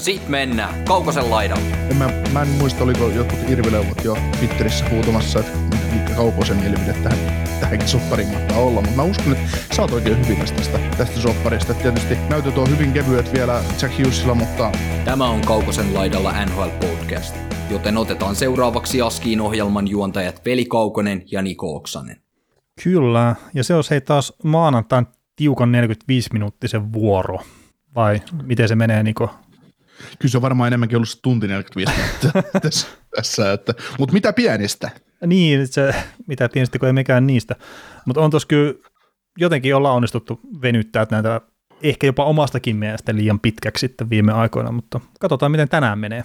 Ja sit mennään Kaukosen laidalle. En mä, mä en muista, oliko jotkut irvileuvot jo Twitterissä huutamassa, että mikä Kaukosen mielipide tähän, tähänkin soppariin mahtaa olla, mutta mä uskon, että sä oot oikein hyvin tästä, tästä sopparista. Tietysti näytöt on hyvin kevyet vielä Jack Hughesilla, mutta... Tämä on Kaukosen laidalla NHL Podcast, joten otetaan seuraavaksi Askiin ohjelman juontajat Veli Kaukonen ja Niko Oksanen. Kyllä, ja se olisi hei taas maanantain tiukan 45-minuuttisen vuoro, vai miten se menee Niko? Kyllä se on varmaan enemmänkin ollut tunti 45 minuuttia tässä, tässä että, mutta mitä pienistä? Niin, se, mitä pienistä, kun ei mikään niistä. Mutta on tuossa kyllä jotenkin olla onnistuttu venyttää näitä ehkä jopa omastakin mielestä liian pitkäksi sitten viime aikoina, mutta katsotaan miten tänään menee.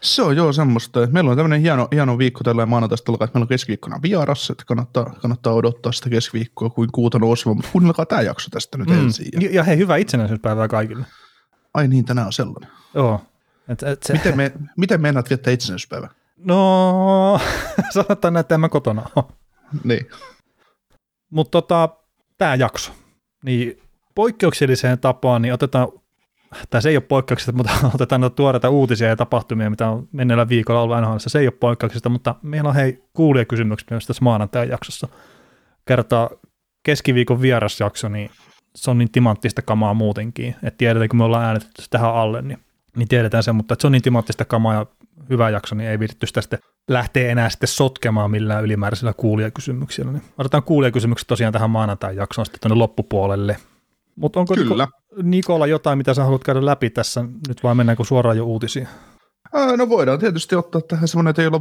Se on joo semmoista. Meillä on tämmöinen hieno, hieno viikko tällä maanantaista alkaa, että meillä on keskiviikkona vieras, että kannattaa, kannattaa odottaa sitä keskiviikkoa kuin kuuta nouseva, mutta kuunnelkaa tämä jakso tästä nyt mm. ensin. Ja, ja hei, hyvää itsenäisyyspäivää kaikille. Ai niin, tänään on sellainen. Joo. Et, et se... Miten, me, miten meinaat viettää itsenäisyyspäivä? No, sanotaan näin, että en mä kotona ole. Niin. Mutta tota, tämä jakso, niin poikkeukselliseen tapaan, niin otetaan, tai se ei ole poikkeuksista, mutta otetaan noita tuoreita uutisia ja tapahtumia, mitä on menneellä viikolla ollut NHL. Se ei ole poikkeuksista, mutta meillä on hei kuulijakysymykset myös tässä maanantajan jaksossa. Kertaa keskiviikon vierasjakso, niin se on niin timanttista kamaa muutenkin, että tiedetään, kun me ollaan äänetetty tähän alle, niin niin tiedetään se, mutta että se on niin timanttista kamaa ja hyvä jakso, niin ei viitetty sitä sitten lähteä enää sitten sotkemaan millään ylimääräisillä kuulijakysymyksillä. Niin otetaan kuulijakysymykset tosiaan tähän maanantain jaksoon sitten tuonne loppupuolelle. Mutta onko Kyllä. Nikola jotain, mitä sä haluat käydä läpi tässä, nyt vai mennäänkö suoraan jo uutisiin? No voidaan tietysti ottaa tähän semmoinen, että ei ole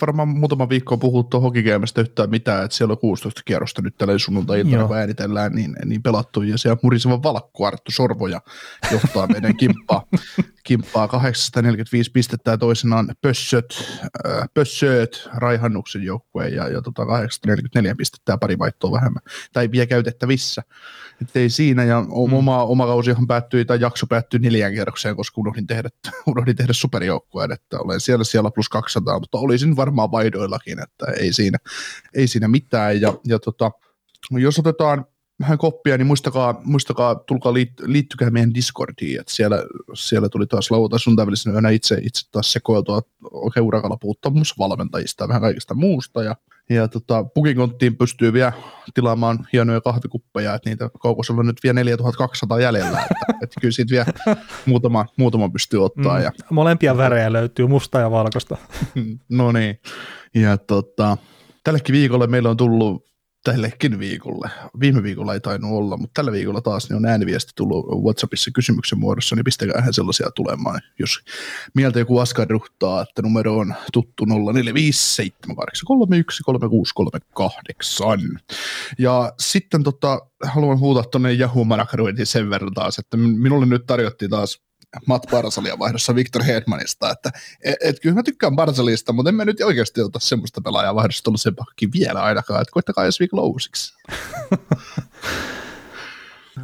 varmaan muutama viikko puhuttu hokikeemestä yhtään mitään, että siellä on 16 kierrosta nyt tällä sunnuntai-iltana, kun äänitellään, niin, niin pelattu, ja siellä muriseva valkku Arttu Sorvoja johtaa meidän kimppaa, kimppaa 845 pistettä ja toisenaan Pössöt, äh, Pössöt Raihannuksen joukkueen ja, ja tota 844 pistettä ja pari vaihtoa vähemmän, tai vielä käytettävissä. Että ei siinä, ja mm. oma, oma kausihan päättyi, tai jakso päättyi neljään kierrokseen, koska unohdin tehdä, unohdin tehdä superjoukkueen, että olen siellä siellä plus 200, mutta olisin varmaan vaidoillakin, että ei siinä, ei siinä mitään, ja, ja tota, jos otetaan vähän koppia, niin muistakaa, muistakaa tulkaa liit, liittykää meidän Discordiin, että siellä, siellä tuli taas lauantai sun yönä itse, itse taas sekoiltua oikein urakalla puhuttaa muun valmentajista ja vähän kaikesta muusta, ja ja tota, Pukikonttiin pystyy vielä tilaamaan hienoja kahvikuppeja, että niitä Koukosella on nyt vielä 4200 jäljellä, että, että kyllä siitä vielä muutama, muutama pystyy ottaa. Mm, ja, molempia värejä löytyy, musta ja valkoista. no niin, ja tota, tällekin viikolle meillä on tullut tällekin viikolle. Viime viikolla ei tainnut olla, mutta tällä viikolla taas niin on ääniviesti tullut WhatsAppissa kysymyksen muodossa, niin pistäkää sellaisia tulemaan, jos mieltä joku askarruttaa, että numero on tuttu 045783133638. Ja sitten tota, haluan huutaa tuonne Yahoo sen verran taas, että minulle nyt tarjottiin taas Matt Barsalia vaihdossa Victor Hedmanista, että et, et, kyllä mä tykkään Barsalista, mutta en mä nyt oikeasti ota semmoista pelaajaa vaihdossa tullut sen pakki vielä ainakaan, että koittakaa jos viikolla uusiksi.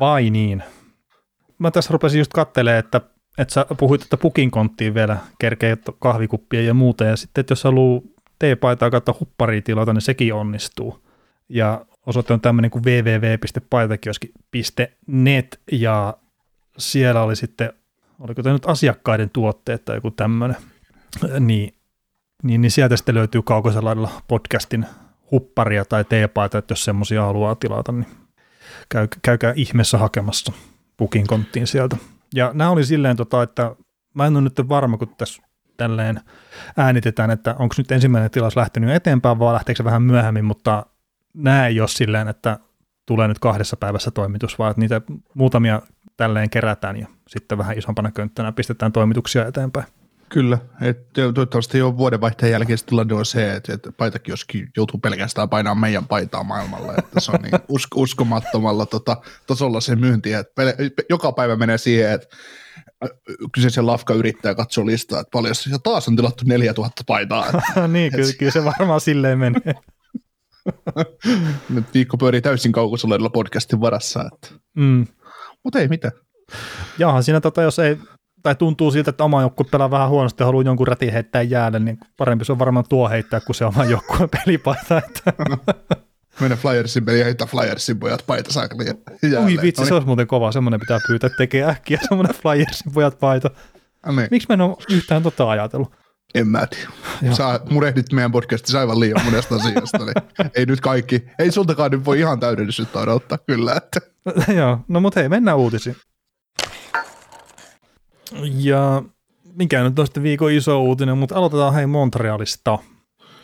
Vai niin. Mä tässä rupesin just kattelemaan, että, että sä puhuit, että pukin konttiin vielä kerkee kahvikuppia ja muuta, ja sitten, että jos haluaa teepaitaa kautta hupparia tilata, niin sekin onnistuu. Ja osoite on tämmöinen kuin www.paitakioski.net, ja siellä oli sitten oliko tämä nyt asiakkaiden tuotteet tai joku tämmöinen, niin, niin, niin sieltä sitten löytyy kaukosella podcastin hupparia tai teepaita, että jos semmoisia haluaa tilata, niin käy, käykää ihmeessä hakemassa pukin konttiin sieltä. Ja nämä oli silleen, tota, että mä en ole nyt varma, kun tässä tälleen äänitetään, että onko nyt ensimmäinen tilaus lähtenyt eteenpäin, vai lähteekö se vähän myöhemmin, mutta nämä ei ole silleen, että tulee nyt kahdessa päivässä toimitus, vaan että niitä muutamia tälleen kerätään ja sitten vähän isompana könttänä pistetään toimituksia eteenpäin. Kyllä, että toivottavasti jo vuodenvaihteen jälkeen tilanne on se, että, että paitakioskin joutuu pelkästään painamaan meidän paitaa maailmalla, että se on niin usk- uskomattomalla tota, tasolla se myynti, että pele- joka päivä menee siihen, että kyseisen lafka yrittää katsoa listaa, että paljon ja taas on tilattu 4000 paitaa. niin, kyllä, kyllä se varmaan silleen menee. Nyt viikko pyörii täysin kaukosuleilla podcastin varassa. Että. Mm. Mutta ei mitään. Jaahan siinä tota, jos ei, tai tuntuu siltä, että oma joukkue pelaa vähän huonosti ja haluaa jonkun rätin heittää jäälle, niin parempi se on varmaan tuo heittää kuin se oma joukkueen pelipaita. Että. Mennä Flyersin peli ja heittää Flyersin pojat paita saakeli Ui vitsi, se olisi muuten kova, semmoinen pitää pyytää tekee äkkiä semmoinen Flyersin pojat paita. Niin. Miksi mä en ole yhtään tota ajatellut? En mä tiedä. Sä murehdit meidän podcastissa aivan liian monesta asiasta, niin ei nyt kaikki, ei sultakaan nyt voi ihan täydellisyyttä odottaa kyllä. Että. Joo, no mutta hei, mennään uutisiin. Ja mikä nyt on sitten viikon iso uutinen, mutta aloitetaan hei Montrealista.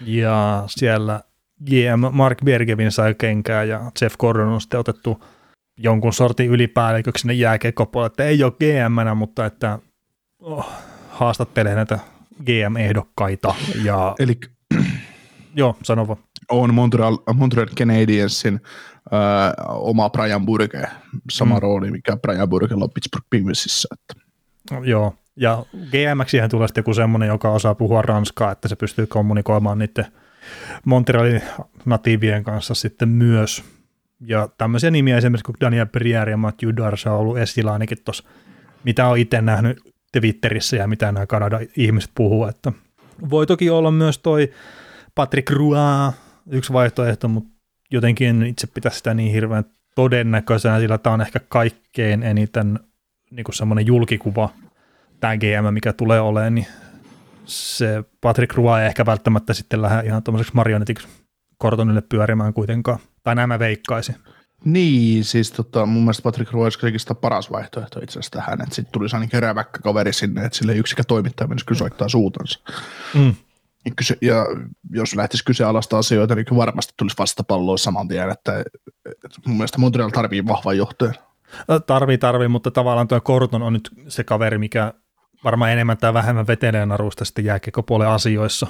Ja siellä GM Mark Bergevin sai kenkää ja Jeff Gordon on sitten otettu jonkun sortin ylipäälliköksi sinne jääkekopuolelle, että ei ole gm mutta että oh, haastattelee näitä GM-ehdokkaita. Ja, Eli joo, sano vaan. on Montreal, Montreal Canadiensin äh, oma Brian Burke, sama mm. rooli, mikä Brian Burkella on Pittsburgh Penguinsissä. Että. Joo, ja GM-hän tulee sitten joku semmoinen, joka osaa puhua ranskaa, että se pystyy kommunikoimaan niiden Montrealin natiivien kanssa sitten myös. Ja tämmöisiä nimiä esimerkiksi kuin Daniel Perrier ja Matthew Darsa on ollut esillä ainakin tuossa, mitä on itse nähnyt Twitterissä ja mitä nämä Kanadan ihmiset puhuu, että voi toki olla myös toi Patrick Roy, yksi vaihtoehto, mutta jotenkin en itse pitäisi sitä niin hirveän todennäköisenä, sillä tämä on ehkä kaikkein eniten niin semmoinen julkikuva, tämä GM, mikä tulee olemaan, niin se Patrick Roy ei ehkä välttämättä sitten lähde ihan tuommoiseksi marionetiksi Kortonille pyörimään kuitenkaan. Tai nämä veikkaisin. Niin, siis tota, mun mielestä Patrick Roy olisi paras vaihtoehto itse asiassa tähän, että sitten tulisi ainakin räväkkä kaveri sinne, että sille yksikä toimittaja menisi kysoittaa suutansa. Mm. Kyse, ja jos lähtisi kyseenalaista asioita, niin kyllä varmasti tulisi vastapalloa saman tien, että, että mun mielestä Montreal tarvii vahvan johtajan. Tarvii, tarvii, mutta tavallaan tuo Korton on nyt se kaveri, mikä varmaan enemmän tai vähemmän vetelee narusta sitten jääkekopuolen asioissa.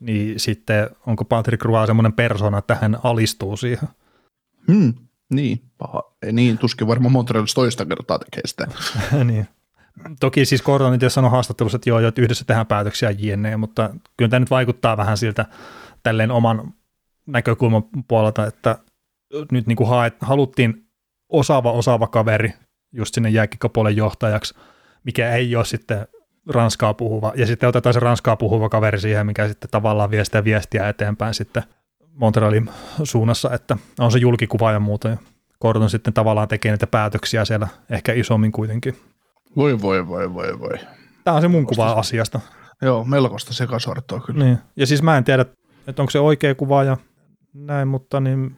Niin sitten onko Patrick Roy semmoinen persona, että hän alistuu siihen? Hmm, niin, paha. Ei niin, tuskin varmaan Montrealissa toista kertaa tekee sitä. niin. Toki siis Gordon sanoi haastattelussa, että joo, että yhdessä tehdään päätöksiä jne, mutta kyllä tämä nyt vaikuttaa vähän siltä tälleen oman näkökulman puolelta, että nyt niin kuin haet, haluttiin osaava osaava kaveri just sinne jääkikkopuolen johtajaksi, mikä ei ole sitten ranskaa puhuva, ja sitten otetaan se ranskaa puhuva kaveri siihen, mikä sitten tavallaan vie sitä viestiä eteenpäin sitten Montrealin suunnassa, että on se julkikuva ja muuta, ja Gordon sitten tavallaan tekee niitä päätöksiä siellä ehkä isommin kuitenkin. Voi, voi, voi, voi, voi. Tämä on se mun kuva asiasta. Joo, melkoista sekasortoa kyllä. Niin. Ja siis mä en tiedä, että onko se oikea kuva ja näin, mutta niin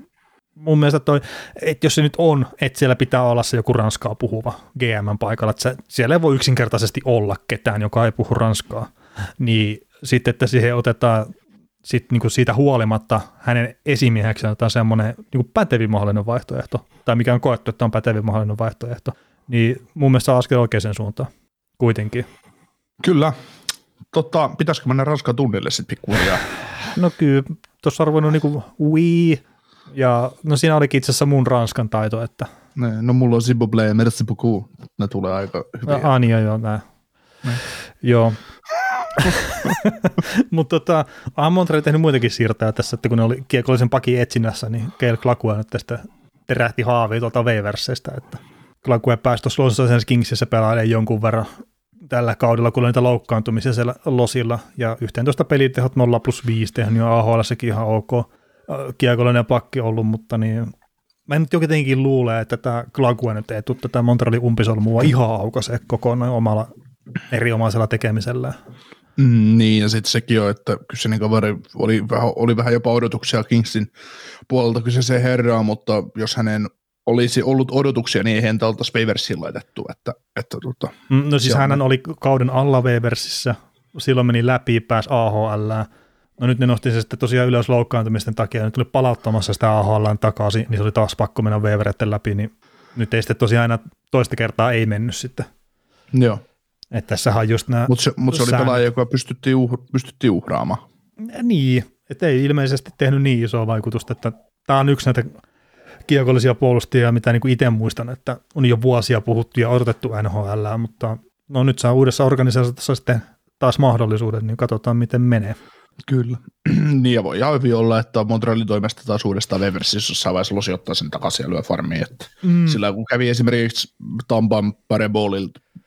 mun mielestä toi, että jos se nyt on, että siellä pitää olla se joku ranskaa puhuva GM paikalla, että siellä ei voi yksinkertaisesti olla ketään, joka ei puhu ranskaa, niin sitten, että siihen otetaan sit niinku siitä huolimatta hänen esimieheksi otetaan semmoinen niinku pätevin mahdollinen vaihtoehto, tai mikä on koettu, että on pätevin mahdollinen vaihtoehto, niin mun mielestä on askel oikeaan suuntaan kuitenkin. Kyllä. Totta, pitäisikö mennä Ranskan tunnille sitten pikkuhiljaa? No kyllä, tuossa on ruvennut niinku oui, ja no siinä olikin itse asiassa mun ranskan taito, että... Ne, no mulla on Ziboble ja merci beaucoup. Ne tulee aika hyvin. Ah, niin, joo, nää. Joo. Mutta tota, onhan Montreal tehnyt muitakin siirtoja tässä, että kun ne oli kiekollisen pakin etsinnässä, niin Keil Klakua nyt tästä terähti haavia tuolta Waversestä, että Klakua pääsi tuossa Los Angeles Kingsissä pelaamaan jonkun verran tällä kaudella, kun oli niitä loukkaantumisia siellä losilla, ja 11 pelitehot 0 plus 5 tehnyt jo AHL sekin ihan ok kiekollinen pakki ollut, mutta niin mä nyt jotenkin luulee, että tämä Glague nyt ei tule tätä Montrealin umpisolmua ihan aukaisee kokonaan omalla erinomaisella tekemisellä. Mm, niin, ja sitten sekin on, että kyseinen kaveri oli vähän, oli vähän jopa odotuksia Kingsin puolelta kyseiseen herraa, mutta jos hänen olisi ollut odotuksia, niin ei häntä oltaisi Waversiin laitettu. Että, että, tota, no siis hän oli kauden alla Waversissä, silloin meni läpi, pääsi AHL, No nyt ne nosti se sitten tosiaan ylös loukkaantumisten takia, ja nyt tuli palauttamassa sitä AHL takaisin, niin se oli taas pakko mennä Weveretten läpi, niin nyt ei sitten tosiaan aina toista kertaa ei mennyt sitten. Joo. Että tässä on just nämä Mutta se, mut se oli pelaaja, joka pystyttiin, uh, pystyttiin uhraamaan. Niin, että ei ilmeisesti tehnyt niin isoa vaikutusta, että tämä on yksi näitä kiekollisia puolustajia, mitä niin itse muistan, että on jo vuosia puhuttu ja odotettu NHL, mutta No nyt saa uudessa organisaatiossa sitten taas mahdollisuudet, niin katsotaan miten menee. Kyllä. niin ja voi ihan hyvin olla, että Montrealin toimesta taas uudestaan Weversissä jossain vaiheessa losiottaa sen takaisin ja lyö farmiin. Että mm. Sillä kun kävi esimerkiksi Tampan Pare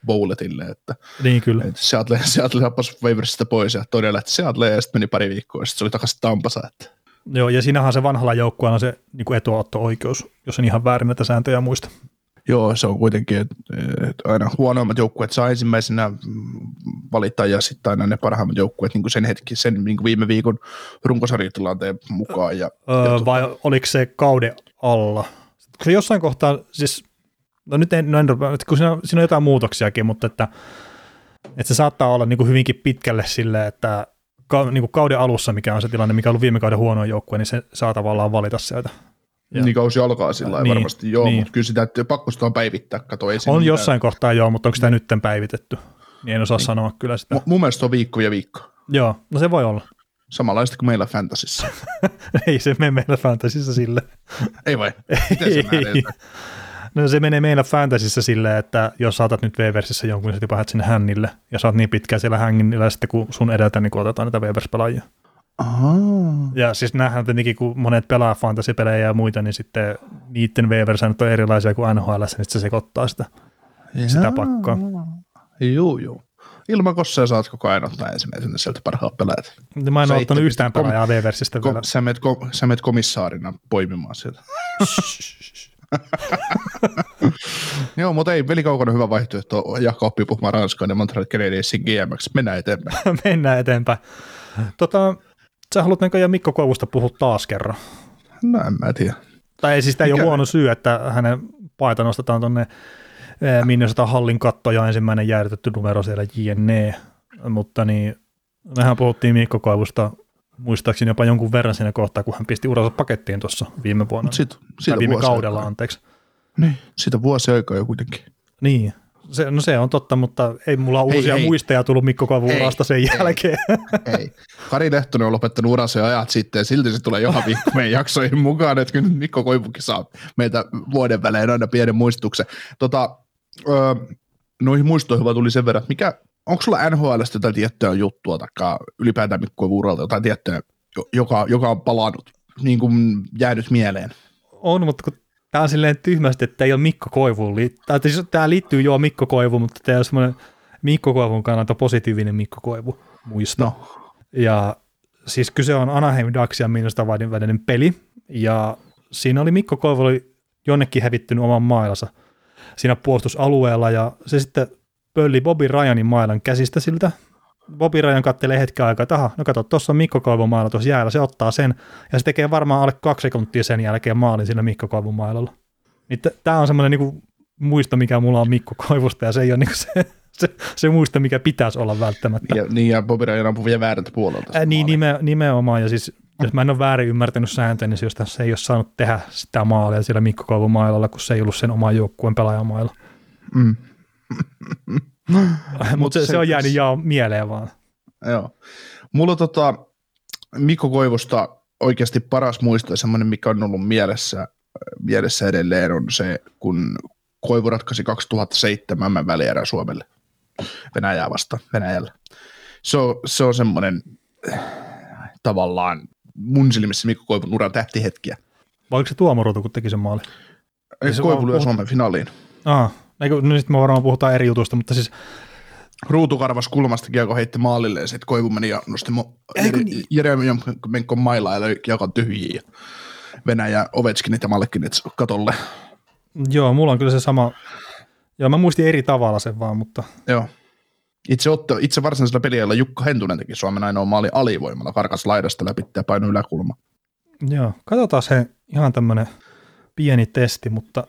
Bowletille, että, niin kyllä. että Seattle, Seattle happasi Weversistä pois ja todella, että Seattle ja sitten meni pari viikkoa ja sitten se oli takaisin Tampassa. Että. Joo, ja siinähän se vanhalla joukkueella on se niin etuotto-oikeus, jos on ihan väärin näitä sääntöjä muista. Joo, se on kuitenkin, että aina huonoimmat joukkueet saa ensimmäisenä valita ja sitten aina ne parhaimmat joukkueet niin sen hetki, sen niin viime viikon runkosarjatilanteen mukaan. Ja, öö, ja vai tuota... oliko se kauden alla? Se jossain kohtaa, siis, no nyt en, no en kun siinä, siinä on jotain muutoksiakin, mutta että, että se saattaa olla niin kuin hyvinkin pitkälle sille, että niin kuin kauden alussa, mikä on se tilanne, mikä on ollut viime kauden huono joukkue, niin se saa tavallaan valita sieltä ja. Niin kausi alkaa sillä niin, varmasti, joo, niin. mutta kyllä sitä että pakko sitä on päivittää, kato ei On jossain mitään. kohtaa joo, mutta onko sitä nyt päivitetty? Niin en osaa niin. sanoa kyllä sitä. M- mun mielestä on viikko ja viikko. Joo, no se voi olla. Samanlaista kuin meillä Fantasissa. ei se mene meillä Fantasissa sille. ei vai? Miten se ei. No se menee meillä Fantasissa silleen, että jos saatat nyt V-versissä jonkun, niin sä sinne hännille, ja saat niin pitkään siellä hännillä sitten kun sun edeltä, niin kun otetaan niitä V-vers-pelaajia. Aha. Ja siis nähdään tietenkin, kun monet pelaa fantasy-pelejä ja muita, niin sitten niiden waiver-säännöt on erilaisia kuin NHL, niin se sekoittaa sitä, Jaa. sitä pakkoa. Joo, joo. Ilman kossaa saat koko ajan ottaa ensimmäisenä sieltä parhaat pelaajat. Mä en ole ottanut yhtään pelaajaa kom- V-versistä kom- vielä. Sä menet, kom- sä menet komissaarina poimimaan sieltä. Joo, mutta ei, velikaukana hyvä vaihtoehto jakaa oppi puhumaan Ranskaan ja Montreal Canadiensin GMX. Mennään eteenpäin. Mennään eteenpäin. Tota, sä haluat näköjään Mikko Koivusta puhua taas kerran. No en mä tiedä. Tai ei siis tämä ei ole huono syy, että hänen paita nostetaan tuonne eh, Minnesota hallin kattoja ensimmäinen jäädytetty numero siellä JNE, mutta niin mehän puhuttiin Mikko Koivusta muistaakseni jopa jonkun verran siinä kohtaa, kun hän pisti uransa pakettiin tuossa viime vuonna. Sit, siitä viime kaudella, aikaa. anteeksi. Niin, siitä vuosi aikaa jo kuitenkin. Niin, se, no se on totta, mutta ei mulla ole uusia hei. muisteja tullut Mikko Koivun urasta sen ei, jälkeen. Ei. Kari Lehtonen on lopettanut uransa ajat sitten ja silti se tulee joka viikko meidän jaksoihin mukaan, että kyllä Mikko Koivukin saa meitä vuoden välein aina pienen muistutuksen. Tota, öö, noihin muistoihin vaan tuli sen verran, että mikä, onko sulla NHLstä jotain tiettyä juttua tai ylipäätään Mikko Koivun uralta jotain tiettyä, joka, joka on palannut, niin kuin jäänyt mieleen? On, mutta kun tämä on silleen tyhmästi, että ei ole Mikko Koivuun liittyy. Siis tämä liittyy jo Mikko Koivuun, mutta tämä on semmoinen Mikko Koivun kannalta positiivinen Mikko Koivu muisto. No. Ja siis kyse on Anaheim Ducks ja Minnesota välinen peli, ja siinä oli Mikko Koivu oli jonnekin hävittynyt oman mailansa siinä puolustusalueella, ja se sitten pölli Bobby Ryanin mailan käsistä siltä. Bobby Ryan kattelee hetken aikaa, että aha, no kato, tuossa on Mikko Koivun mailla tuossa jäällä, se ottaa sen, ja se tekee varmaan alle kaksi sekuntia sen jälkeen maalin siinä Mikko Koivun mailalla. Niin tämä on semmoinen niinku muisto, mikä mulla on Mikko Koivusta, ja se ei ole niinku se, se, se muisto, mikä pitäisi olla välttämättä. Ja, niin, ja Bobby Ryan ampui vielä väärältä puolelta. Ää, niin, nime, nimenomaan, ja siis jos mä en ole väärin ymmärtänyt sääntöjä, niin jos tässä ei ole saanut tehdä sitä maalia siellä Mikko Koivun mailalla, kun se ei ollut sen oman joukkueen pelaajamailla. Mm. Mutta se, se, on jäänyt jaa mieleen vaan. Joo. Mulla tota, Mikko Koivusta oikeasti paras muisto ja semmoinen, mikä on ollut mielessä, mielessä edelleen, on se, kun Koivu ratkaisi 2007 M välierä Suomelle Venäjää vasta Venäjällä. Se on, se on semmoinen tavallaan mun silmissä Mikko Koivun uran tähtihetkiä. Vai oliko se Tuomo Ruutu, kun teki sen maali? Ei, Koivu lyö Suomen finaaliin. Ah, Eikö, no sitten me varmaan puhutaan eri jutusta, mutta siis... Ruutukarvas kulmasta kiekko heitti maalille ja sitten Koivu meni ja nosti mo- niin? Jeremienko mailla ja löi kiekon tyhjiin ja Venäjä Ovechkinit ja Malkinit katolle. Joo, mulla on kyllä se sama. Joo, mä muistin eri tavalla sen vaan, mutta... Joo. Itse, otto, itse varsinaisella peliajalla Jukka Hentunen teki Suomen ainoa maali alivoimalla, karkas laidasta läpi ja painoi yläkulma. Joo, katsotaan se ihan tämmöinen pieni testi, mutta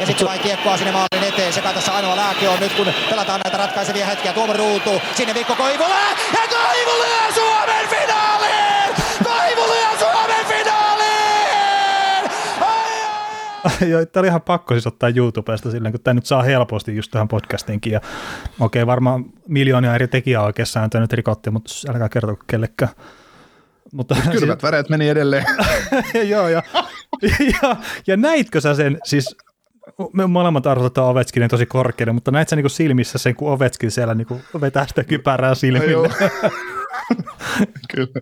ja sitten vain kiekkoa sinne maalin eteen. Se tässä ainoa lääke on nyt, kun pelataan näitä ratkaisevia hetkiä. Tuomo ruutu, sinne Mikko Koivula, ja Koivula Suomen finaaliin! Koivula Suomen finaaliin! Joo, tämä oli ihan pakko siis ottaa YouTubesta silleen, kun tämä nyt saa helposti just tähän podcastinkin. Ja okei, okay, varmaan miljoonia eri tekijää oikeastaan tämä nyt rikotti, mutta älkää kertoa kellekään. Mutta Kylmät väreet meni edelleen. Joo, ja, ja, ja näitkö sä sen, siis me molemmat arvotetaan Ovechkinin tosi korkealle, mutta näet sä niin silmissä sen, kun Ovechkin siellä niin vetää sitä kypärää silmille. Kyllä.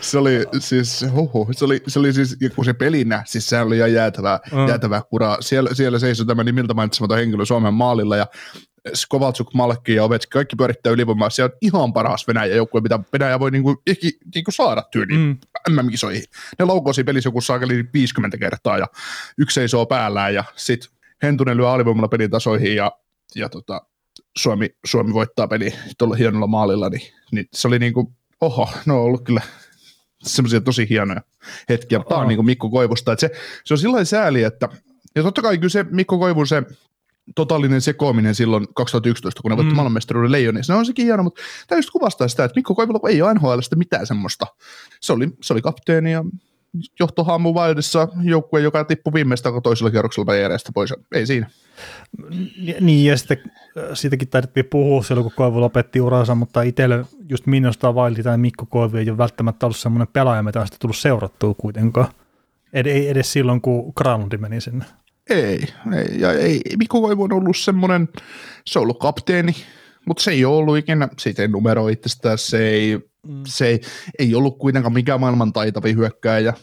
Se oli siis, huhu, se oli, se oli siis, kun se pelinä, siis se oli ihan jäätävää, mm. jäätävää kuraa. Siellä, siellä seisoi tämä nimiltä mainitsematon henkilö Suomen maalilla ja Kovaltsuk, Malkki ja Ovechkin, kaikki pyörittää ylivoimaa. Se on ihan paras Venäjä joukkue, mitä Venäjä voi niinku, niinku saada tyyliin mm. MM-kisoihin. Ne laukosi pelissä joku saakeli 50 kertaa ja yksi seisoo päällään ja sitten Hentunen lyö alivoimalla pelin tasoihin ja, ja tota, Suomi, Suomi voittaa peli tuolla hienolla maalilla, niin, niin se oli niinku, oho, no on ollut kyllä semmoisia tosi hienoja hetkiä. Tämä on niin kuin Mikko Koivusta, että se, se on sillä sääli, että ja totta kai kyllä se Mikko Koivun se totaalinen sekoaminen silloin 2011, kun ne voitti mm. maailmanmestaruuden leijoni. Se on sekin hieno, mutta tämä just kuvastaa sitä, että Mikko Koivulla ei ole NHL mitään semmoista. Se oli, se oli kapteeni ja johtohaamu Wildissa joukkue, joka tippui viimeistä toisella kierroksella järjestä pois. Ei siinä. Niin, ja sitten äh, siitäkin taidettiin puhua silloin, kun Koivu lopetti uransa, mutta itselle just minusta Wildi tai Mikko Koivu ei ole välttämättä ollut semmoinen pelaaja, mitä on sitten tullut seurattua kuitenkaan. Ed- ei edes silloin, kun Granundi meni sinne. Ei, ei, ja ei, Mikko Koivu on ollut semmoinen, se on ollut kapteeni, mutta se ei ole ollut ikinä, siitä ei numero itsestään, se ei. Se ei, ei ollut kuitenkaan mikään maailman taitavi hyökkääjä,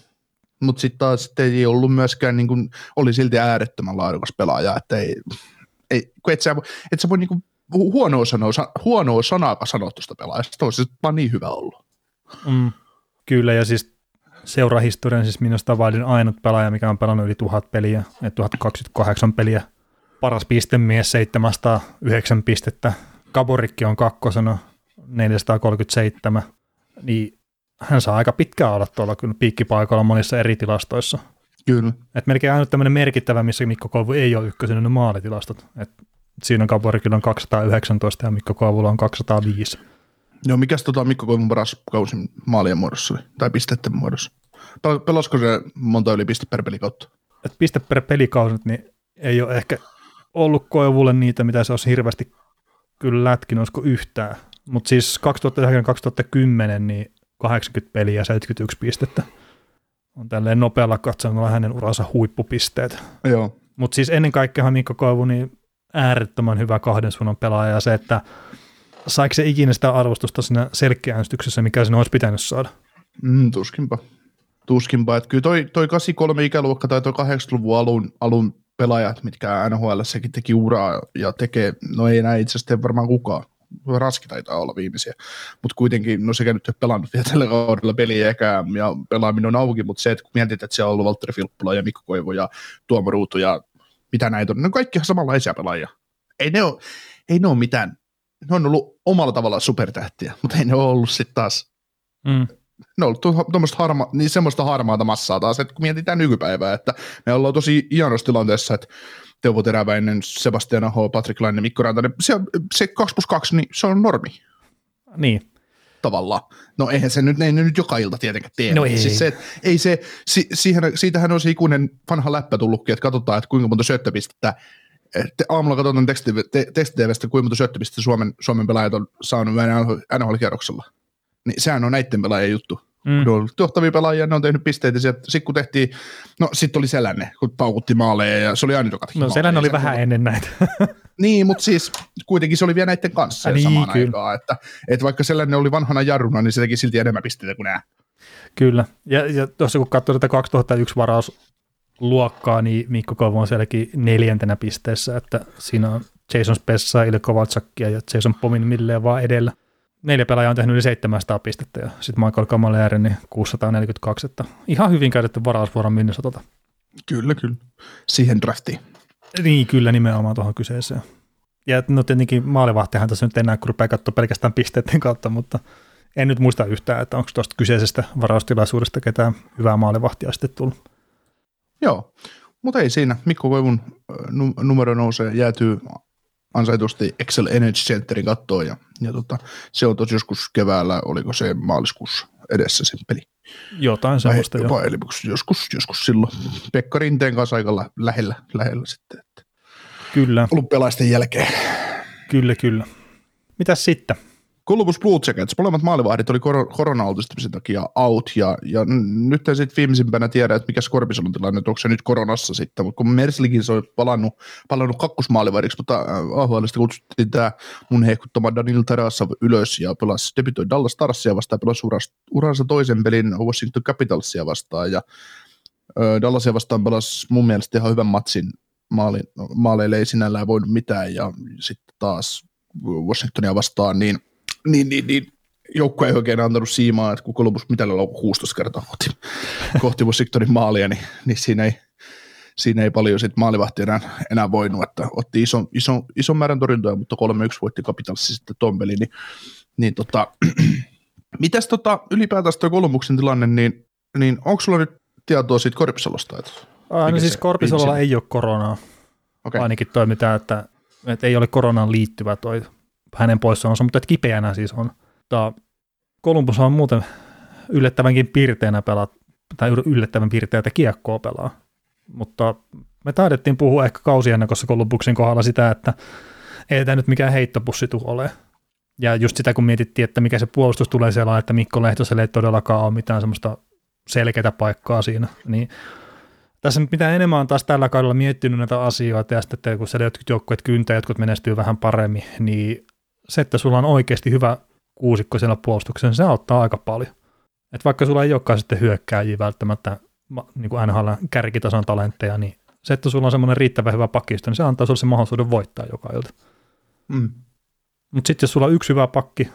mutta sitten taas ei ollut myöskään, niin kuin, oli silti äärettömän laadukas pelaaja, että ei, ei kun et sä, et sä voi niin kuin, huonoa, sanoa, huonoa sanaa sanoa tuosta pelaajasta, olisi vaan niin hyvä ollut. Mm, kyllä, ja siis seurahistorian siis minusta Wildin ainut pelaaja, mikä on pelannut yli 1000 peliä, 1028 peliä. Paras pistemies 709 pistettä. Kaborikki on kakkosena 437. Niin hän saa aika pitkään olla tuolla kyllä piikkipaikalla monissa eri tilastoissa. Kyllä. Et melkein ainut tämmöinen merkittävä, missä Mikko Koivu ei ole ykkösenä ne maalitilastot. Et siinä Kaborikilla on 219 ja Mikko Koivulla on 205. Joo, mikäs tota Mikko Koivun paras kausi maalien muodossa oli, tai pisteiden muodossa? Pelasko se monta yli piste per pelikautta? Et piste per pelikausi, niin ei ole ehkä ollut Koivulle niitä, mitä se olisi hirveästi kyllä lätkin, olisiko yhtään. Mutta siis 2010 niin 80 peliä ja 71 pistettä. On tälleen nopealla katsomalla hänen uransa huippupisteet. Joo. Mutta siis ennen kaikkea Mikko Koivu niin äärettömän hyvä kahden suunnan pelaaja ja se, että saiko se ikinä sitä arvostusta siinä selkeäänstyksessä, mikä sen olisi pitänyt saada? Mm, tuskinpa. Tuskinpa. Että kyllä toi, toi 83 ikäluokka tai toi 80-luvun alun, alun pelaajat, mitkä NHL sekin teki uraa ja tekee, no ei näin itse asiassa varmaan kukaan. Raski taitaa olla viimeisiä, mutta kuitenkin, no sekä nyt ei pelannut vielä tällä kaudella peliä eikä, ja pelaaminen on auki, mutta se, että kun mietit, että siellä on ollut Valtteri Filppula ja Mikko Koivu ja Tuomo Ruutu ja mitä näitä on, ne on kaikki samanlaisia pelaajia. Ei ne ole, ei ne ole mitään ne on ollut omalla tavallaan supertähtiä, mutta ei ne ole ollut sitten taas, mm. ne on ollut harma, niin semmoista harmaata massaa taas, että kun mietitään nykypäivää, että me ollaan tosi hienossa tilanteessa, että Teuvo Teräväinen, Sebastian Aho, Patrick Laine, Mikko Rantanen, se, se 2 plus 2, niin se on normi. Niin. Tavallaan. No eihän se nyt, ei ne nyt joka ilta tietenkään tee. No ei. Siis se, ei se, si, siihen, siitähän on se ikuinen vanha läppä tullutkin, että katsotaan, että kuinka monta syöttöpistettä te, aamulla katsotaan tekstitevestä, kuinka monta syöttöpistä Suomen, Suomen pelaajat on saanut NHL-kierroksella. Niin sehän on näiden pelaajien juttu. Mm. Ne on johtavia pelaajia, ne on tehnyt pisteitä. Sitten kun tehtiin, no sitten oli Selänne, kun paukutti maaleja ja se oli aina joka No Selänne oli vähän oli. ennen näitä. niin, mutta siis kuitenkin se oli vielä näiden kanssa ja niin, samaan kyllä. aikaan. Että, että vaikka Selänne oli vanhana jarruna, niin se teki silti enemmän pisteitä kuin nämä. Kyllä, ja, ja tuossa kun katsoo tätä 2001 varaus luokkaa, niin Mikko Koivu on sielläkin neljäntenä pisteessä, että siinä on Jason Spessa, Ilko Kovaltsakia ja Jason Pomin milleen vaan edellä. Neljä pelaajaa on tehnyt yli 700 pistettä ja sitten Michael Kamaleeri niin 642, että ihan hyvin käytetty varausvuoron Minnesota. Kyllä, kyllä. Siihen draftiin. Niin, kyllä nimenomaan tuohon kyseeseen. Ja no tietenkin maalivahtihan tässä nyt enää, kun rupeaa katsoa pelkästään pisteiden kautta, mutta en nyt muista yhtään, että onko tuosta kyseisestä varaustilaisuudesta ketään hyvää maalivahtia sitten tullut. Joo, mutta ei siinä. Mikko Koivun numero nousee, jäätyy ansaitusti Excel Energy Centerin kattoon ja, ja tota, se on tosi joskus keväällä, oliko se maaliskuussa edessä sen peli. Jotain sellaista jo. Eli joskus, joskus silloin Pekka Rinteen kanssa aika lähellä, lähellä sitten. Että kyllä. Olympialaisten jälkeen. Kyllä, kyllä. Mitäs sitten? Columbus Blue Jackets, molemmat maalivahdit oli kor- korona-altistumisen takia out, ja, ja nyt ei sitten viimeisimpänä tiedä, että mikä Skorpisonin tilanne, että onko se nyt koronassa sitten, mutta kun Merslikin se on palannut, palannut kakkosmaalivahdiksi, mutta äh, AHLista kutsuttiin tämä mun heikuttama Daniel Tarasov ylös ja pelasi, debytoi Dallas Starsia vastaan, pelasi uras, uransa toisen pelin Washington Capitalsia vastaan, ja ö, Dallasia vastaan pelasi mun mielestä ihan hyvän matsin, maali, maaleille ei sinällään voinut mitään, ja sitten taas Washingtonia vastaan, niin – niin, niin, niin joukko ei oikein antanut siimaa, että kun Columbus mitä on 16 kertaa kohti, kohti Washingtonin maalia, niin, niin siinä, ei, siinä ei paljon sit maalivahti enää, enää voinut, että otti ison, ison, ison määrän torjuntoja, mutta 3-1 voitti Capitalsi sitten ton peli, niin, niin tota, mitäs tota, ylipäätään tuo Columbuksen tilanne, niin, niin onko sulla nyt tietoa siitä Korpisalosta? Että Aa, no siis Korpisalolla ei ole koronaa, okay. ainakin toimitaan, että, että ei ole koronaan liittyvä toi hänen poissaolonsa, mutta että kipeänä siis on. Tää Columbus on muuten yllättävänkin piirteinä pelaa, tai yllättävän piirteitä kiekkoa pelaa. Mutta me taidettiin puhua ehkä kausiennakossa Columbusin kohdalla sitä, että ei tämä nyt mikään heittopussi ole. Ja just sitä, kun mietittiin, että mikä se puolustus tulee siellä, että Mikko Lehtoselle ei todellakaan ole mitään semmoista selkeää paikkaa siinä, niin tässä nyt mitä enemmän on taas tällä kaudella miettinyt näitä asioita, ja sitten kun siellä jotkut joukkueet kyntää, jotkut menestyy vähän paremmin, niin se, että sulla on oikeasti hyvä kuusikko siellä puolustuksessa, se auttaa aika paljon. Et vaikka sulla ei olekaan sitten hyökkääjiä välttämättä niin kuin NHL kärkitason talentteja, niin se, että sulla on semmoinen riittävän hyvä pakisto, niin se antaa sulle se mahdollisuuden voittaa joka ilta. Mm. Mutta sitten jos sulla on yksi hyvä pakki,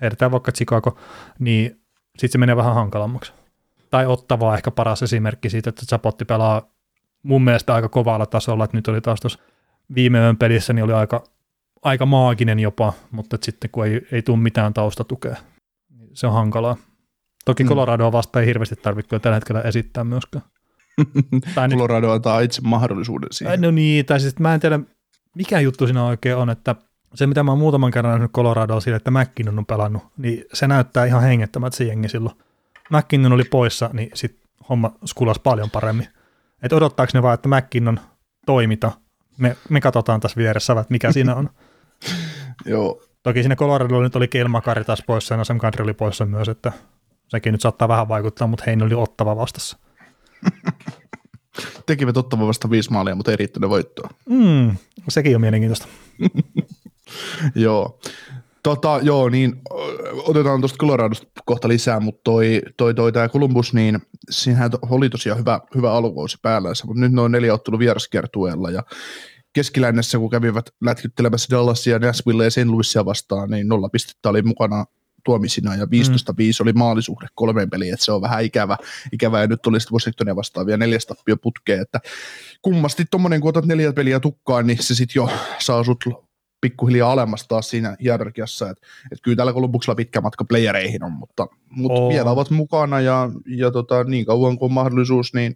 edetään vaikka Chicago, niin sitten se menee vähän hankalammaksi. Tai ottavaa ehkä paras esimerkki siitä, että Zapotti pelaa mun mielestä aika kovalla tasolla, että nyt oli taas tuossa viime yön pelissä, niin oli aika aika maaginen jopa, mutta sitten kun ei, ei tule mitään taustatukea, niin se on hankalaa. Toki mm. Coloradoa vasta ei hirveästi tarvitse tällä hetkellä esittää myöskään. tai Colorado antaa itse mahdollisuuden siihen. No niin, tai siis mä en tiedä, mikä juttu siinä oikein on, että se mitä mä oon muutaman kerran nähnyt Coloradoa sille, että McKinnon on pelannut, niin se näyttää ihan hengettömät se jengi silloin. McKinnon oli poissa, niin sit homma skulas paljon paremmin. Että odottaako ne vaan, että McKinnon toimita, me, me katsotaan tässä vieressä, että mikä siinä on. Joo. Toki siinä Coloradolla nyt oli Kelmakari taas poissa ja Sam Country oli poissa myös, että sekin nyt saattaa vähän vaikuttaa, mutta heillä oli ottava vastassa. Tekivät ottava vasta viisi maalia, mutta ei riittänyt voittoa. Mm, sekin on mielenkiintoista. joo. Tota, joo, niin otetaan tuosta Coloradosta kohta lisää, mutta toi, toi, toi tämä Columbus, niin siinähän oli tosiaan hyvä, hyvä alukausi päällä, mutta nyt noin neljä ottelu vieraskiertueella ja keskilännessä, kun kävivät lätkyttelemässä Dallasia, Nashville ja St. Louisia vastaan, niin nolla pistettä oli mukana tuomisina ja 15-5 mm. oli maalisuhde kolmeen peliin, että se on vähän ikävä, ikävä ja nyt tuli sitten Washingtonia vastaan vielä neljä tappio putkeen, että kummasti tuommoinen, kun otat neljä peliä tukkaan, niin se sitten jo saa sut pikkuhiljaa alemmas taas siinä hierarkiassa, että et kyllä tällä Columbuksella pitkä matka playereihin on, mutta, mutta oh. vielä ovat mukana ja, ja tota, niin kauan kuin on mahdollisuus, niin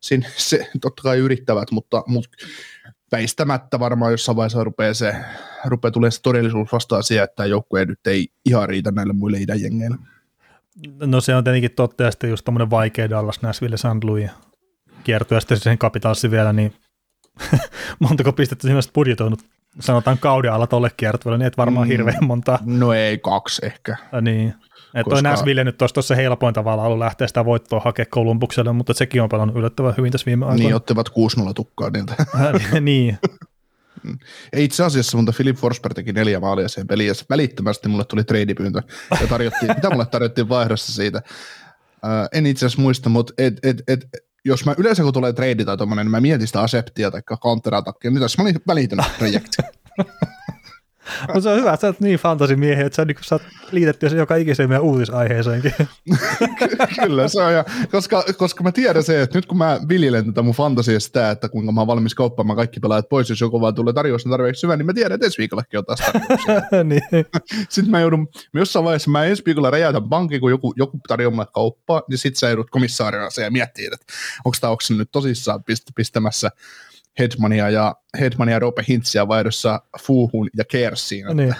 sin, se totta kai yrittävät, mutta, mutta väistämättä varmaan jossain vaiheessa rupeaa, se, rupeaa tulee se todellisuus vastaan siihen, että tämä joukkue nyt ei ihan riitä näille muille idänjengeille. No se on tietenkin totta, ja sitten just tämmöinen vaikea Dallas, Nashville, St. Louis kiertyä sitten sen kapitalsi vielä, niin montako pistettä sinä budjetoinut sanotaan kauden alla tolle kiertueelle, niin et varmaan mm, hirveän monta. No ei, kaksi ehkä. Ja niin. Että Koska... toi Nashville nyt olisi tuossa helpoin tavalla ollut lähteä sitä voittoa hakea Kolumbukselle, mutta sekin on pelannut yllättävän hyvin tässä viime aikoina. Niin, ottivat 6-0 tukkaa niiltä. niin. Ei itse asiassa, mutta Philip Forsberg teki neljä maalia sen peliin, ja välittömästi mulle tuli treidipyyntö, ja tarjottiin, mitä mulle tarjottiin vaihdossa siitä. Uh, en itse asiassa muista, mutta et, et, et, jos mä yleensä kun tulee trade tai tommonen, niin mä mietin sitä aseptia tai counter niin tässä mä olin välitön projekti. Mutta se on hyvä, että sä oot niin fantasimiehi, että sä, niin sä liitetty sen joka ikiseen meidän uutisaiheeseenkin. Kyllä se on, ja koska, koska mä tiedän se, että nyt kun mä viljelen tätä mun fantasia sitä, että kuinka mä oon valmis kauppaamaan kaikki pelaajat pois, jos joku vaan tulee tarjous tarpeeksi syvä, niin mä tiedän, että ensi viikollakin on taas niin. Sitten mä joudun, jossain vaiheessa mä ensi viikolla räjäytän pankin, kun joku, joku tarjoaa kauppaa, niin sit sä joudut komissaarina ja miettii, että onko tämä nyt tosissaan pistämässä Hedmania ja, Hedmania ja Rope Hintsiä vaihdossa Fuuhun ja Kersiin. Niin.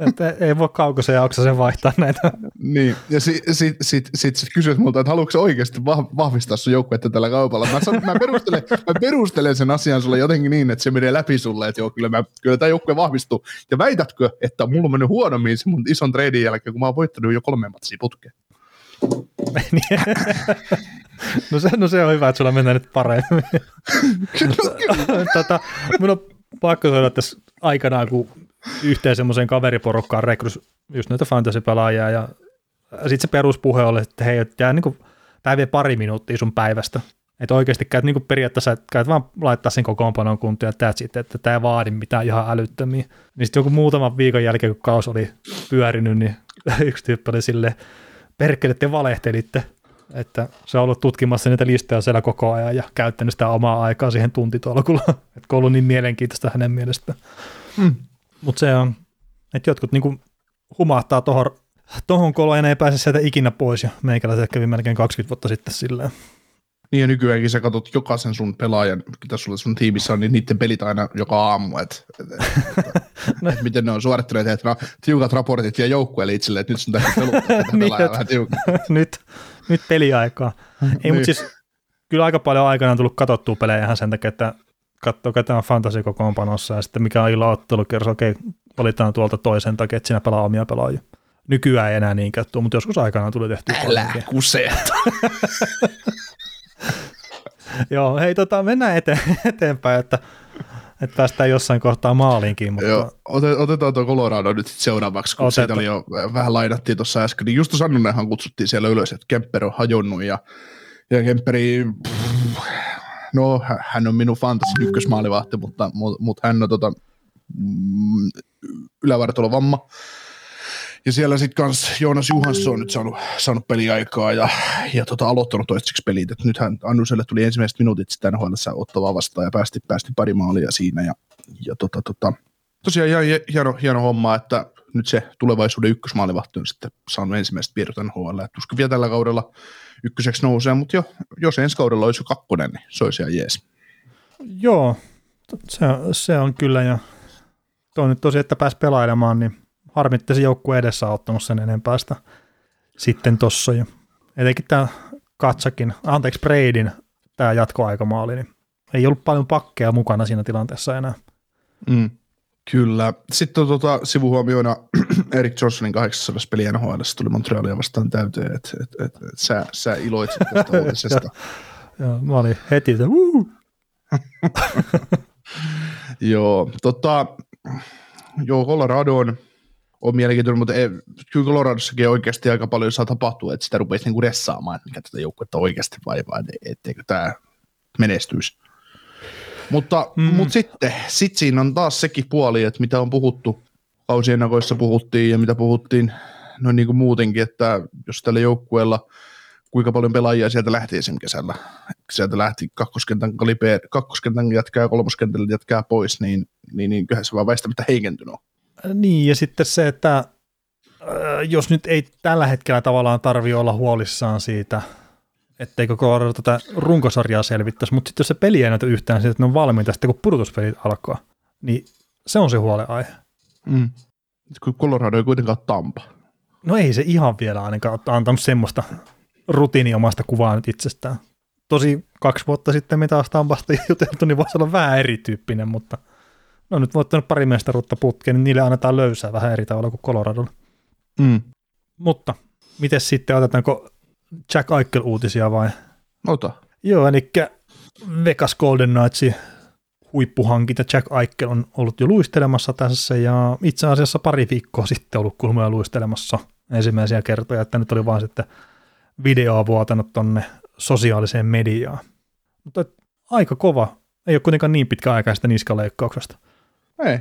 Että ei voi kaukosen ja oksasen vaihtaa näitä. Niin, ja sitten sit, sit, sit, sit kysyt multa, että haluatko oikeasti vahvistaa sun joukkuetta tällä kaupalla. Mä, sanon, mä, perustelen, mä perustelen sen asian sulle jotenkin niin, että se menee läpi sulle, että joo, kyllä, mä, kyllä tämä joukkue vahvistuu. Ja väitätkö, että mulla on mennyt huonommin se mun ison treidin jälkeen, kun mä oon voittanut jo kolme matsia putkeen? no, se, no se on hyvä, että sulla menee nyt paremmin. tota, mun on pakko sanoa tässä aikanaan, kun yhteen semmoiseen kaveriporukkaan rekrys just näitä fantasy-pelaajia ja sitten se peruspuhe oli, että hei, että jää niin kuin, tämä vie pari minuuttia sun päivästä. Että oikeasti käyt niin kuin periaatteessa, että käyt vaan laittaa sen kokoonpanon kuntoon ja täät sitten, että tämä ei vaadi mitään ihan älyttömiä. Niin sitten joku muutaman viikon jälkeen, kun kaus oli pyörinyt, niin yksi tyyppi oli silleen, perkele, te valehtelitte, että se on ollut tutkimassa niitä listoja siellä koko ajan ja käyttänyt sitä omaa aikaa siihen tuntitolkulla, että on ollut niin mielenkiintoista hänen mielestään. Mm. Mutta se on, että jotkut niinku humahtaa tuohon tohon koloon ei pääse sieltä ikinä pois, ja meikäläiset kävi melkein 20 vuotta sitten silleen. Niin ja nykyäänkin sä katsot jokaisen sun pelaajan, mitä sulla sun tiimissä on, niin niiden pelit aina joka aamu, että et, et, et, no. et, miten ne on suorittaneet, että no, tiukat raportit ja joukkueelle itselleen, että nyt sun täytyy peluttaa tätä niin, vähän nyt, nyt peliaikaa. Ei, niin. mutta siis kyllä aika paljon aikanaan tullut katsottua pelejä ihan sen takia, että katsoo ketä on fantasy-kokoonpanossa ja sitten mikä on illa ottelukierros, okei, valitaan tuolta toisen takia, että siinä pelaa omia pelaajia. Nykyään ei enää niin käyttöä, mutta joskus aikanaan tuli tehty. Älä kuseet. Joo, hei tota, mennään eteen, eteenpäin, että, että päästään jossain kohtaa maaliinkin. Mutta... Joo, otetaan tuo Colorado nyt seuraavaksi, kun Otetaan. siitä oli jo vähän lainattiin tuossa äsken. Niin Justus Annunenhan kutsuttiin siellä ylös, että Kemper on hajonnut ja, ja Kemperi, no hän on minun fantasy ykkösmaalivahti, mutta, mutta, mutta hän on tota, mm, ylävartalovamma. vamma ja siellä sitten kans Joonas Juhansson on nyt saanut, saanut peliaikaa ja, ja tota, aloittanut toistaiseksi pelit. Et nythän Annuselle tuli ensimmäiset minuutit sitten nhl ottavaa vastaan ja päästi, päästi pari maalia siinä. Ja, ja tota, tota, tosiaan ihan hieno, hieno homma, että nyt se tulevaisuuden ykkösmaalivahti on sitten saanut ensimmäiset viedot NHL. Tuskin vielä tällä kaudella ykköseksi nousee, mutta jo, jos ensi kaudella olisi jo kakkonen, niin se olisi ihan jees. Joo, se, se on kyllä ja tuo nyt tosi, että pääsi pelailemaan, niin harmitti se joukkue edessä ottanut sen enempää sitä sitten tossa. Ja etenkin tämä Katsakin, anteeksi Breidin tämä jatkoaikamaali, niin ei ollut paljon pakkeja mukana siinä tilanteessa enää. Mm, kyllä. Sitten tuota, sivuhuomioina Erik Johnsonin 800 peli NHL tuli Montrealia vastaan täyteen, että et, et, et, sä, sä iloitsit tästä uutisesta. Joo, mä olin heti, että Joo, tota, joo, Colorado on on mielenkiintoinen, mutta ei, kyllä Coloradossakin oikeasti aika paljon saa tapahtua, että sitä rupeisi niinku ressaamaan, että mikä tätä joukkuetta oikeasti vaivaa, etteikö tämä menestyisi. Mutta, mm. mutta sitten sit siinä on taas sekin puoli, että mitä on puhuttu, kausiennakoissa puhuttiin ja mitä puhuttiin noin niin kuin muutenkin, että jos tällä joukkueella kuinka paljon pelaajia sieltä lähti esim. kesällä. Sieltä lähti kakkoskentän, kaliber, kakkoskentän jätkää ja kolmoskentän jätkää pois, niin, niin, niin kyllähän se vaan väistämättä heikentynyt on. Niin, ja sitten se, että äh, jos nyt ei tällä hetkellä tavallaan tarvi olla huolissaan siitä, etteikö Colorado tätä runkosarjaa selvittäisi, mutta sitten jos se peli ei näytä yhtään siitä, että ne on valmiita sitten kun pudotuspelit alkaa, niin se on se huolenaihe. Mm. Kun Colorado ei kuitenkaan Tampa. No ei se ihan vielä ainakaan antanut semmoista rutiiniomasta kuvaa nyt itsestään. Tosi kaksi vuotta sitten, mitä taas Tampasta juteltu, niin voisi olla vähän erityyppinen, mutta – no nyt voittanut pari mestaruutta putkeen, niin niille annetaan löysää vähän eri tavalla kuin Coloradolle. Mm. Mutta miten sitten, otetaanko Jack Eichel-uutisia vai? Ota. Joo, eli Vegas Golden Knightsin huippuhankinta Jack Eichel on ollut jo luistelemassa tässä ja itse asiassa pari viikkoa sitten ollut kulmoja luistelemassa ensimmäisiä kertoja, että nyt oli vaan sitten videoa vuotanut tonne sosiaaliseen mediaan. Mutta aika kova, ei ole kuitenkaan niin pitkä aika sitä niskaleikkauksesta. Ei.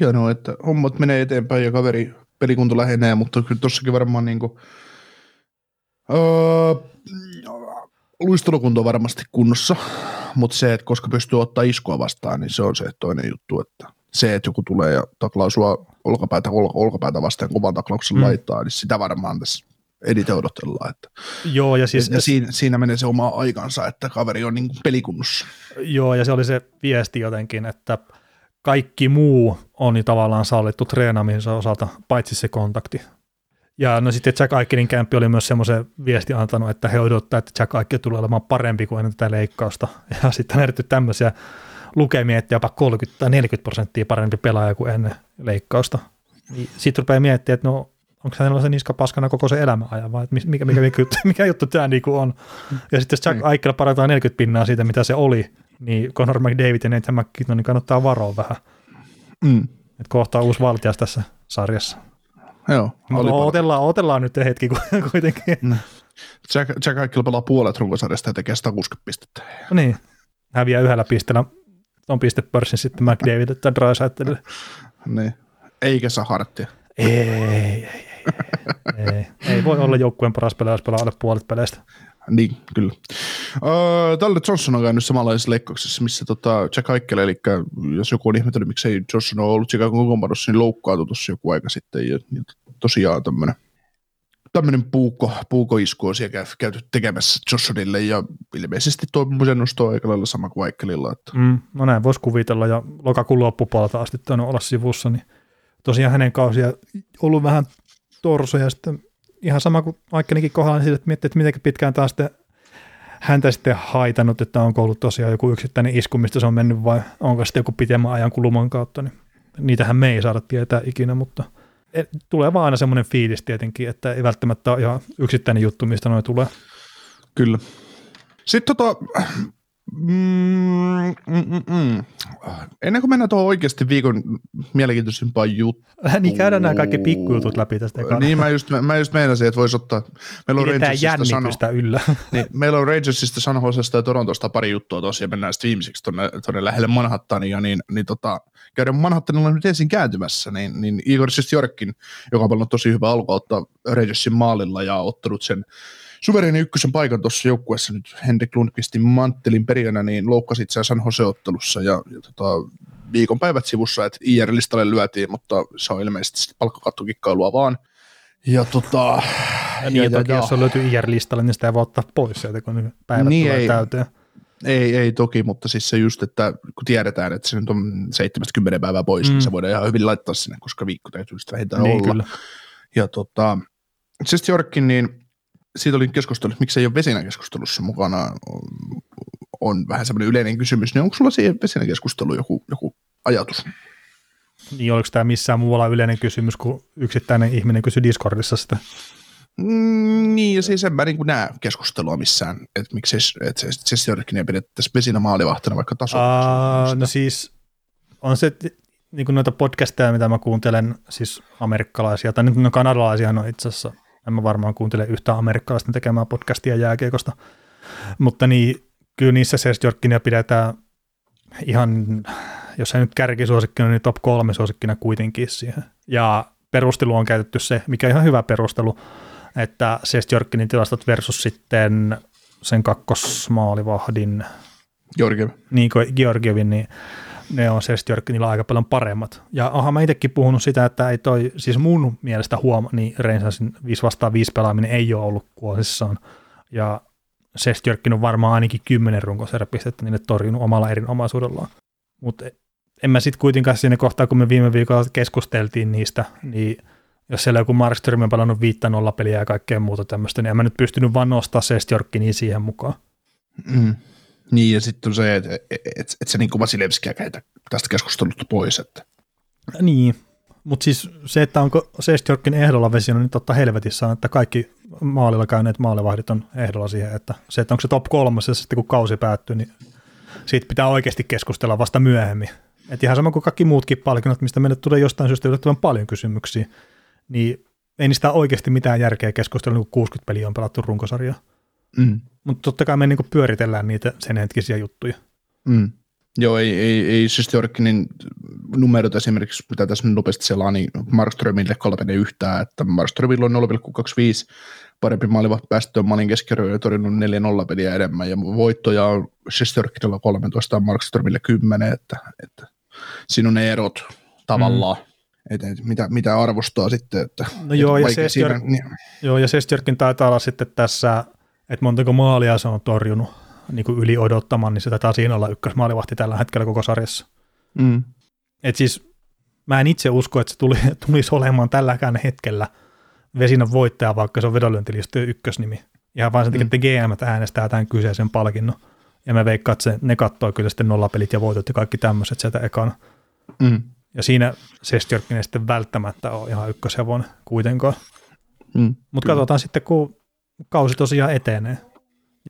Hienoa, että hommat menee eteenpäin ja kaveri pelikunto lähenee, mutta kyllä tossakin varmaan niin kuin, öö, luistelukunto on varmasti kunnossa, mutta se, että koska pystyy ottaa iskua vastaan, niin se on se toinen juttu, että se, että joku tulee ja taklaa sua olkapäätä, olka, olkapäätä vastaan kovan taklauksen mm. laittaa, niin sitä varmaan tässä eniten odotellaan. Että. Joo, ja, siis, ja siinä, siinä menee se oma aikansa, että kaveri on niin pelikunnossa. Joo, ja se oli se viesti jotenkin, että – kaikki muu on niin tavallaan sallittu treenaamisen osalta, paitsi se kontakti. Ja no sitten Jack Aikenin kämpi oli myös semmoisen viesti antanut, että he odottaa, että Jack Aike tulee olemaan parempi kuin ennen tätä leikkausta. Ja sitten on edetty tämmöisiä lukemia, että jopa 30 tai 40 prosenttia parempi pelaaja kuin ennen leikkausta. Niin sitten rupeaa miettimään, että no onko hänellä se niska paskana koko se elämä ajan vai mikä, mikä, mikä, mikä, juttu tämä niinku on. Ja sitten jos Jack Aikela parantaa 40 pinnaa siitä, mitä se oli, niin Conor McDavid ja Nathan McKinnon niin kannattaa varoa vähän. Mm. Et kohtaa uusi valtias tässä sarjassa. Joo, No, otellaan, otellaan nyt hetki kuitenkin. Mm. Jack, Jack Eichel pelaa puolet runkosarjasta ja tekee 160 pistettä. No niin, häviää yhdellä pisteellä on pistepörssin sitten McDavid tai Drysaitelille. Niin. Eikä saa harttia. Ei, ei, ei, ei. ei. voi olla joukkueen paras pelaaja, jos pelaa alle puolet peleistä. Niin, kyllä. Öö, Tälle Johnson on käynyt samanlaisessa leikkauksessa, missä tota Jack Eichel, eli jos joku on ihmetellyt, miksei Johnson ole ollut Chicago kokoonpanossa, niin loukkaantui tuossa joku aika sitten. Ja, ja tosiaan tämmöinen tämmöinen puukko, puukoisku on siellä käyty tekemässä Johnsonille ja ilmeisesti tuo nosto on aika lailla sama kuin Aikkelilla. Että. Mm, no näin voisi kuvitella ja lokakuun loppupuolelta asti tainnut olla sivussa, niin tosiaan hänen kausia ollut vähän torsoja sitten ihan sama kuin Aikkelinkin kohdalla, niin että miettii, että miten pitkään taas sitten häntä sitten haitannut, että onko ollut tosiaan joku yksittäinen isku, mistä se on mennyt vai onko sitten joku pitemmän ajan kuluman kautta, niin niitähän me ei saada tietää ikinä, mutta – tulee vaan aina semmoinen fiilis tietenkin, että ei välttämättä ole ihan yksittäinen juttu, mistä noin tulee. Kyllä. Sitten tota, mm, mm, mm. ennen kuin mennään tuohon oikeasti viikon mielenkiintoisimpaan juttuun. niin käydään nämä kaikki pikkujutut läpi tästä. Ekana. Niin, mä just, mä just meinasin, että voisi ottaa. Meillä on Rangersista sano, yllä. niin, meillä on Rangersista, San Josesta ja Torontosta pari juttua tosiaan, mennään sitten viimeiseksi tuonne, tuonne lähelle Manhattania, niin, niin tota, käydään Manhattanilla nyt ensin kääntymässä, niin, niin Igor Sjorkin, joka on paljon tosi hyvä alku ottaa Rangersin maalilla ja ottanut sen suvereeni ykkösen paikan tuossa joukkueessa nyt Henrik Lundqvistin manttelin perijänä, niin loukkasi itse San Jose-ottelussa ja, ja tota, viikonpäivät sivussa, että IR-listalle lyötiin, mutta se on ilmeisesti palkkakattukikkailua vaan. Ja tota... Ja, niin, ja, toki ja, jos on löytyy IR-listalle, niin sitä ei voi ottaa pois sieltä, kun päivät niin tulee ei, täyteen. Ei, ei toki, mutta siis se just, että kun tiedetään, että se nyt on 70 päivää pois, niin mm. niin se voidaan ihan hyvin laittaa sinne, koska viikko täytyy sitten vähintään niin, olla. Kyllä. Ja tota, siis Jorkin, niin siitä oli keskustelu, että miksei ole vesinä keskustelussa mukana, on, on vähän semmoinen yleinen kysymys, niin onko sulla siihen vesinä keskusteluun joku, joku ajatus? Niin, oliko tämä missään muualla yleinen kysymys, kun yksittäinen ihminen kysyi Discordissa sitä? Mm, niin, ja siis en mä niin näe keskustelua missään, että miksi että se, se ei pidettäisi vesinä maalivahtena vaikka tasolla. no siis on se, niin kuin noita podcasteja, mitä mä kuuntelen, siis amerikkalaisia, tai nyt no kanadalaisia no itse asiassa, en mä varmaan kuuntele yhtään amerikkalaisten tekemään podcastia jääkiekosta, mutta niin, kyllä niissä Sestjorkkinia pidetään ihan, jos ei nyt kärkisuosikkina, niin top kolme suosikkina kuitenkin siihen. Ja perustelu on käytetty se, mikä on ihan hyvä perustelu, että Sestjorkkinin tilastot versus sitten sen kakkosmaalivahdin Georgiev. Niin Georgievin, niin ne on Sestjorkkinilla aika paljon paremmat. Ja onhan mä itsekin puhunut sitä, että ei toi, siis mun mielestä huoma, niin Reinsansin 5 vastaan 5 pelaaminen ei ole ollut kuosissaan. Ja Sestjorkkin on varmaan ainakin 10 runkosarjapistettä niille torjunut omalla erinomaisuudellaan. Mutta en mä sitten kuitenkaan siinä kohtaa, kun me viime viikolla keskusteltiin niistä, niin jos siellä joku Markström on pelannut viittä nolla peliä ja kaikkea muuta tämmöistä, niin en mä nyt pystynyt vaan nostaa Sestjorkkinia siihen mukaan. Mm. Niin, ja sitten on se, että et, et, et se niin kuin Vasilevskia käytä tästä keskustelusta pois. Että. Niin, mutta siis se, että onko Sestjorkin ehdolla vesi, niin totta helvetissä on, että kaikki maalilla käyneet maalivahdit on ehdolla siihen, että se, että onko se top kolmas ja sitten kun kausi päättyy, niin siitä pitää oikeasti keskustella vasta myöhemmin. Et ihan sama kuin kaikki muutkin palkinnot, mistä meille tulee jostain syystä yllättävän paljon kysymyksiä, niin ei niistä oikeasti mitään järkeä keskustella, kun 60 peliä on pelattu runkosarjaa. Mm. Mutta totta kai me niinku pyöritellään niitä sen hetkisiä juttuja. Mm. Joo, ei, ei, ei siis Jorkkinin numerot esimerkiksi, mitä tässä nopeasti selaa, niin Markströmille kolmene yhtään, että Markströmillä on 0,25 parempi maalivaht päästöön maalin keskiarvoja torjunut 4-0 peliä enemmän, ja voittoja on Sjestjorkkinilla 13 ja Markströmille 10, että, että siinä on ne erot tavallaan. Mm. Et, et, mitä, mitä arvostaa sitten. Että, no joo, ja Sestjörk, niin. joo, ja Sestjörkin taitaa olla sitten tässä että montako maalia se on torjunut niin kuin yli odottamaan, niin se taitaa siinä olla ykkösmaalivahti tällä hetkellä koko sarjassa. Mm. Et siis mä en itse usko, että se tuli, tulisi olemaan tälläkään hetkellä Vesinan voittaja, vaikka se on vedonlyöntilistojen ykkösnimi. Ihan vain sen takia, että GM äänestää tämän kyseisen palkinnon. Ja mä veikkaan, että se, ne katsoi kyllä sitten nollapelit ja voitot ja kaikki tämmöiset sieltä ekana. Mm. Ja siinä Sestjörkin ei sitten välttämättä ole ihan ykköshevonen kuitenkaan. Mm. Mutta katsotaan sitten, kun kausi tosiaan etenee.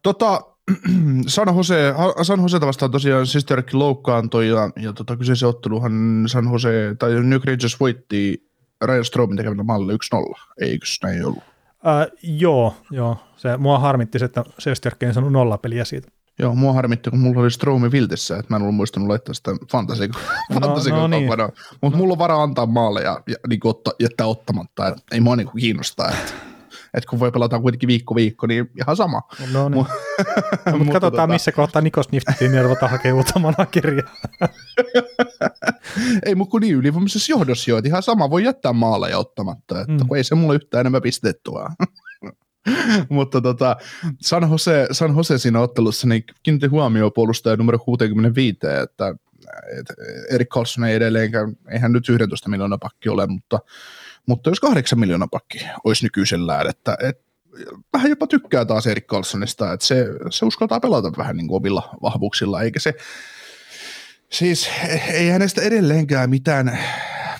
Tota, San Jose, San Jose vastaan tosiaan Sisterkin loukkaantui ja, ja tota, kyseisen otteluhan San Jose, tai New Rangers voitti Ryan Stromin tekemällä mallille 1-0, eikö näin ollut? Ää, joo, joo. Se, mua harmitti se, että Sesterkin ei saanut nollapeliä siitä. Joo, mua harmitti, kun mulla oli Stromi Viltissä, että mä en ollut muistanut laittaa sitä fantasy, No, no niin. Mutta mulla on varaa antaa maalle ja, ja niin otta, jättää ottamatta. Et ei mua niin kiinnostaa. Että et kun voi pelata kuitenkin viikko viikko, niin ihan sama. No niin. Mutta Mutta katsotaan, tota- missä kohtaa Nikos Niftiin niin ruvetaan hakemaan uutta. Ei mun kun niin ylivoimaisessa johdossa jo, että ihan sama voi jättää maalle ja ottamatta, että Mm. kun ei se mulle yhtään enemmän pistettua. Mutta tota, San, Jose, San Jose siinä ottelussa niin kiinnitti huomioon puolustaja numero 65, että, että Erik Karlsson ei edelleenkään, eihän nyt 11 miljoonaa pakki ole, mutta, mutta jos 8 miljoonaa pakki olisi nykyisellään, että, että vähän jopa tykkää taas Erik Karlssonista, että se, se uskaltaa pelata vähän niin kuin omilla vahvuuksilla, eikä se, siis ei hänestä edelleenkään mitään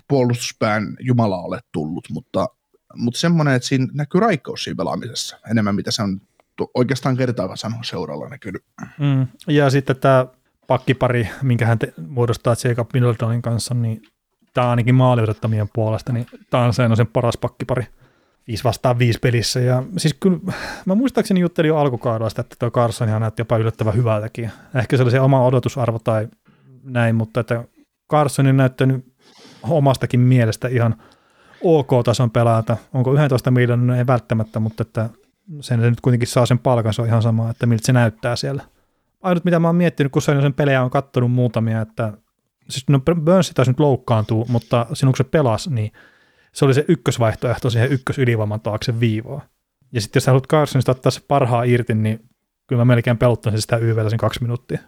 puolustuspään jumalaa ole tullut, mutta, mutta semmoinen, että siinä näkyy raikkaus siinä pelaamisessa enemmän, mitä se on oikeastaan kertaakaan sanoa seuralla näkynyt. Mm. Ja sitten tämä pakkipari, minkä hän te- muodostaa Jacob Middletonin kanssa, niin tämä ainakin maaliodottamien puolesta, niin tämä on sen, on sen paras pakkipari. 5 vastaan 5 pelissä. Ja siis kyllä, mä muistaakseni juttelin jo alkukaudesta, että tuo Carson ihan näytti jopa yllättävän hyvältäkin. Ehkä se oli se oma odotusarvo tai näin, mutta että Carsonin näyttänyt omastakin mielestä ihan OK-tason pelaajalta. Onko 11 miljoonaa, no ei välttämättä, mutta että sen se nyt kuitenkin saa sen palkan, se on ihan sama, että miltä se näyttää siellä. Ainut mitä mä oon miettinyt, kun sen pelejä on kattonut muutamia, että siis no Burns taisi nyt loukkaantua, mutta sinun kun se pelasi, niin se oli se ykkösvaihtoehto siihen ykkösylivoiman taakse viivaa. Ja sitten jos sä haluat Carsonista ottaa se parhaa irti, niin kyllä mä melkein pelottaisin sitä YVtä sen kaksi minuuttia.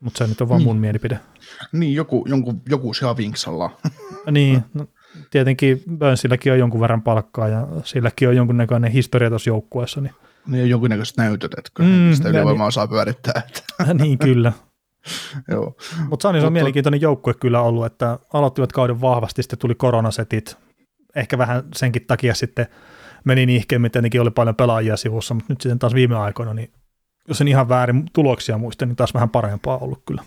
Mutta se nyt on vaan Niin. mun mielipide. Niin, joku, jonkun, joku siellä vinksalla. Niin, no, tietenkin Burnsilläkin on jonkun verran palkkaa ja silläkin on jonkunnäköinen historia tuossa joukkueessa. Niin, Niin on jonkinnäköiset näytöt, että kyllä Mm, sitä ylivoimaa saa pyörittää. Että, niin kyllä. joo. Mutta Sanis on Mutta- mielenkiintoinen joukkue kyllä ollut, että aloittivat kauden vahvasti, sitten tuli koronasetit. Ehkä vähän senkin takia sitten meni niihkeämmin, tietenkin oli paljon pelaajia sivussa, mutta nyt sitten taas viime aikoina, niin jos en ihan väärin tuloksia muista, niin taas vähän parempaa ollut kyllä.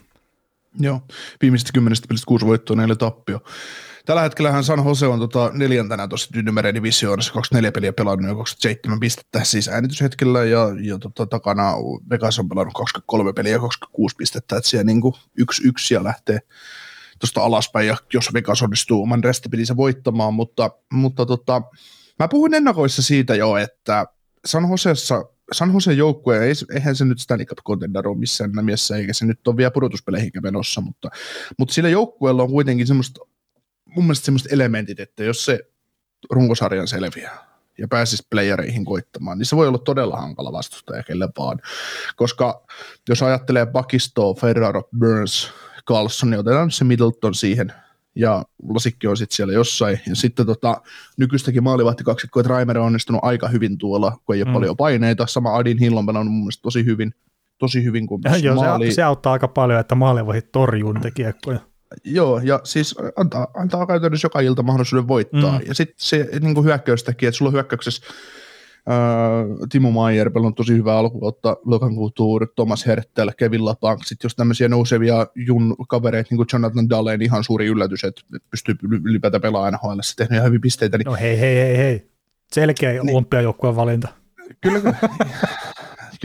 Joo, viimeisestä kymmenestä pelistä kuusi voittoa, neljä tappio. Tällä hetkellähän San Jose on tota neljäntenä tuossa Dynamere divisioonassa, 24 peliä pelannut ja 27 pistettä siis äänityshetkellä ja, ja tota, takana Vegas on pelannut 23 peliä ja 26 pistettä, että siellä niinku yksi yksi ja lähtee tuosta alaspäin. Ja jos Vegas onnistuu oman restipelinsä voittamaan, mutta, mutta tota, mä puhuin ennakoissa siitä jo, että San Josessa San Jose joukkue, ei, eihän se nyt Stanley Cup contender ole missään nimessä, eikä se nyt ole vielä pudotuspeleihin menossa, mutta, mutta sillä joukkueella on kuitenkin semmoista, mun mielestä semmoista elementit, että jos se runkosarjan selviää ja pääsisi playereihin koittamaan, niin se voi olla todella hankala vastustaja kelle vaan. Koska jos ajattelee pakistoa, Ferraro, Burns, Carlson, niin otetaan se Middleton siihen, ja Lasikki on sitten siellä jossain. Ja sitten tota, nykyistäkin maalivahti kaksikko, että Raimer on onnistunut aika hyvin tuolla, kun ei ole Mm. paljon paineita. Sama Adin Hill on mun mielestä tosi hyvin, tosi hyvin kun Joo, maali. se, se, auttaa aika paljon, että maalivahit torjuu niitä kiekkoja. Joo, ja siis antaa, antaa käytännössä joka ilta mahdollisuuden voittaa. Mm. Ja sitten se niin hyökkäystäkin, että sulla on hyökkäyksessä ää, Timo Maier pelannut tosi hyvää alkukautta, Logan Couture, Thomas Hertel, Kevin Lapank, sitten jos tämmöisiä nousevia jun kavereita, niin kuin Jonathan Dalen, ihan suuri yllätys, että pystyy ylipäätään pelaamaan NHL, se tehnyt ihan hyvin pisteitä, niin No hei, hei, hei, hei. Selkeä niin. olympiajoukkueen valinta. Kyllä,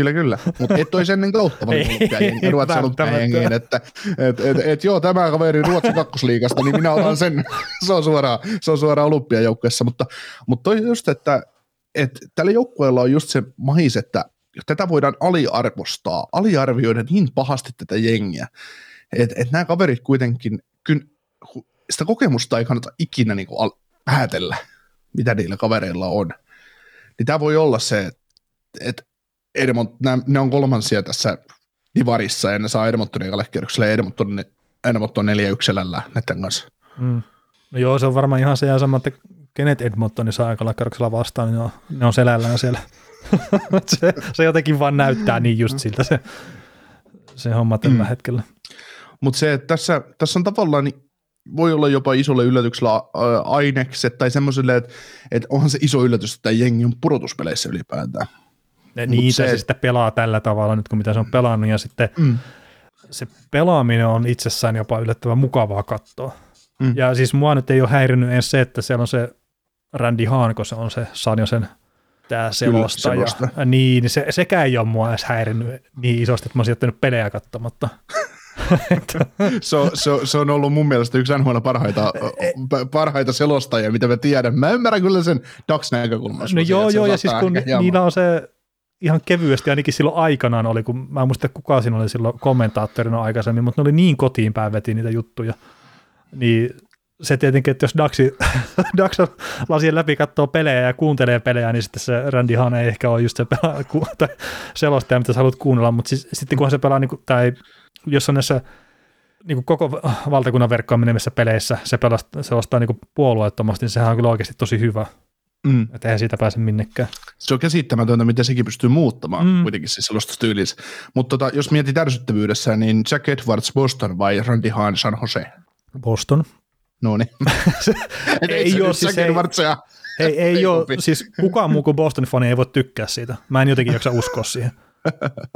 kyllä. Kyllä. Mutta et olisi ennen kautta Ei, valinnut välttämättä. olympiajengiin, että et, et, et, joo, tämä kaveri Ruotsin kakkosliigasta, niin minä otan sen, se on suoraan, se on suoraan olympiajoukkueessa, mutta, mutta toi just, että et, tällä joukkueella on just se mahis, että tätä voidaan aliarvostaa, aliarvioida niin pahasti tätä jengiä, että et nämä kaverit kuitenkin, kyn, sitä kokemusta ei kannata ikinä niin al- päätellä, mitä niillä kavereilla on. Niin tämä voi olla se, että et Edmont, ne on kolmansia tässä divarissa ja ne saa Edmontonin ekalle kierrokselle ja Edmonton Edmonton 4 ykselällä näiden kanssa. Mm. No joo, se on varmaan ihan se ja sama, että kenet Edmontoni saa kerroksella vastaan, niin ne on, ne on selällään siellä. se, se, jotenkin vaan näyttää niin just siltä se, se homma tällä mm. hetkellä. Mutta se, että tässä, tässä on tavallaan, niin voi olla jopa isolle yllätyksellä ainekset tai semmoiselle, että, että onhan se iso yllätys, että jengi on pudotuspeleissä ylipäätään. Ja niitä se, se sitten pelaa tällä tavalla nyt, kun mitä se on pelannut, ja sitten mm. se pelaaminen on itsessään jopa yllättävän mukavaa katsoa. Mm. Ja siis mua nyt ei ole häirinyt edes se, että siellä on se Randy Hahn, kun se on se Sanjosen tämä selostaja. Kyllä, selosta. Niin, se, sekään ei ole mua edes häirinyt niin isosti, että mä olisin jättänyt pelejä katsomatta. se, on, se, on, se, on ollut mun mielestä yksi NHL parhaita, parhaita selostajia, mitä mä tiedän. Mä ymmärrän kyllä sen Dax näkökulmasta. No joo, joo, ja siis kun niillä on se ihan kevyesti, ainakin silloin aikanaan oli, kun mä en muista kuka siinä oli silloin kommentaattorina aikaisemmin, mutta ne oli niin kotiin päin veti niitä juttuja. Niin se tietenkin, että jos Daxi, Dax lasien läpi katsoo pelejä ja kuuntelee pelejä, niin sitten se Randy Hahn ei ehkä ole just se pelaa, selostaja, mitä sä haluat kuunnella, mutta siis, sitten kun se pelaa, niin kuin, tai jos on näissä niin kuin koko valtakunnan verkkoon menevissä peleissä se pelastaa, selostaa niin puolueettomasti, niin sehän on kyllä oikeasti tosi hyvä. Mm. Että eihän siitä pääse minnekään. Se on käsittämätöntä, miten sekin pystyy muuttamaan mm. kuitenkin siis selostustyylissä. Mutta tota, jos mietit ärsyttävyydessä, niin Jack Edwards Boston vai Randy Hahn San Jose? Boston. No niin. ei, ei ole siis, ei, ei, ei ole, siis kukaan muu kuin Boston fani ei voi tykkää siitä. Mä en jotenkin jaksa uskoa siihen.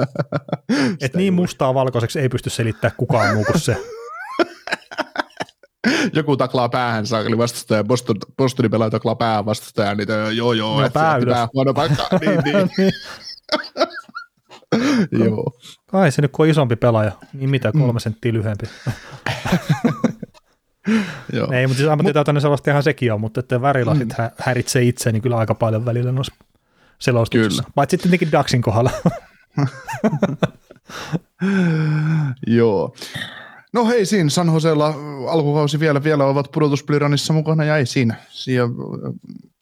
Et niin mustaa valkoiseksi ei pysty selittämään kukaan muu kuin se. Joku taklaa päähän saakeli vastustaja, Boston, Bostonin pelaaja taklaa päähän vastustaja, niin joo joo, no, pää ylös. Pää huono paikka, niin, niin. joo. Kai se nyt kun on isompi pelaaja, niin mitä, kolme mm. senttiä lyhyempi. Joo. Ei, mutta siis ammattitaitoinen sellaista ihan sekin on, mutta että värilasit mm. häiritsee itse, niin kyllä aika paljon välillä noissa selostuksissa. Kyllä. Paitsi sitten tietenkin Daxin kohdalla. Joo. No hei siinä, San Josella alkukausi vielä, vielä ovat pudotuspeliranissa mukana ja ei siinä. Siinä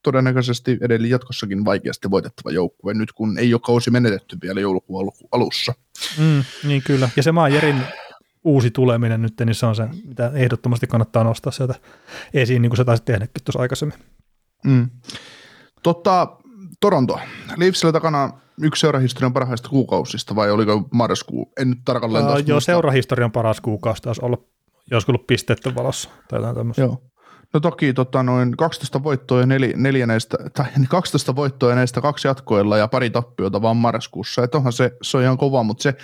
todennäköisesti edelleen jatkossakin vaikeasti voitettava joukkue, nyt kun ei ole kausi menetetty vielä joulukuun alussa. Mm, niin kyllä, ja se Maajerin uusi tuleminen nyt, niin se on se, mitä ehdottomasti kannattaa nostaa sieltä esiin, niin kuin sä taisit tehdäkin tuossa aikaisemmin. Mm. Totta, Toronto. Leafsillä takana yksi seurahistorian parhaista kuukausista, vai oliko marraskuu? En nyt tarkalleen uh, Joo, seurahistorian paras kuukausi taisi olla, jos ollut pisteiden valossa tai jotain tämmöistä. Joo. No toki tota, noin 12 voittoa ja nel, neljä näistä, tai 12 voittoa ja näistä kaksi jatkoilla ja pari tappiota vaan marraskuussa. Että onhan se, se on ihan kova, mutta se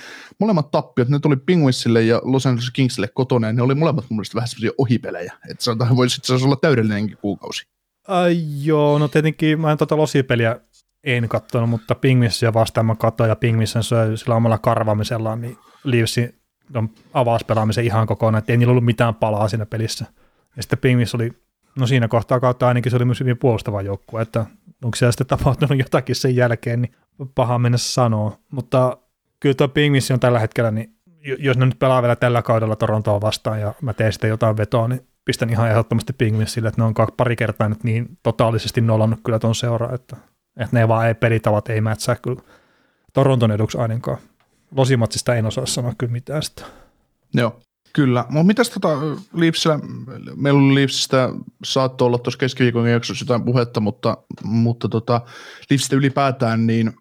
molemmat tappiot, ne tuli Penguinsille ja Los Angeles Kingsille kotona, ja ne oli molemmat mun mielestä vähän semmoisia ohipelejä. Että sanotaan, voisi itse olla täydellinenkin kuukausi. Ai joo, no tietenkin mä en tota losipeliä en katsonut, mutta Pingvissiä vastaan mä katsoin, ja Pingvissen söi sillä omalla karvamisellaan, niin Leafsin on avauspelaamisen ihan kokonaan, että ei niillä ollut mitään palaa siinä pelissä. Ja sitten Pingviss oli, no siinä kohtaa kautta ainakin se oli myös hyvin puolustava joukkue, että onko siellä sitten tapahtunut jotakin sen jälkeen, niin paha mennä sanoa. Mutta kyllä tuo Pingviss on tällä hetkellä, niin jos ne nyt pelaa vielä tällä kaudella Torontoa vastaan ja mä teen sitten jotain vetoa, niin pistän ihan ehdottomasti Pingvissille, että ne on pari kertaa nyt niin totaalisesti nollannut kyllä tuon seuraa, että että ne vaan ei pelitavat ei mätsää kyllä Toronton eduksi ainakaan. Losimatsista en osaa sanoa kyllä mitään sitä. Joo, kyllä. Mutta mitäs tota Leafsillä, meillä oli Leafsistä, saattoi olla tuossa keskiviikon jaksossa jotain puhetta, mutta, mutta tota, Leafsistä ylipäätään, niin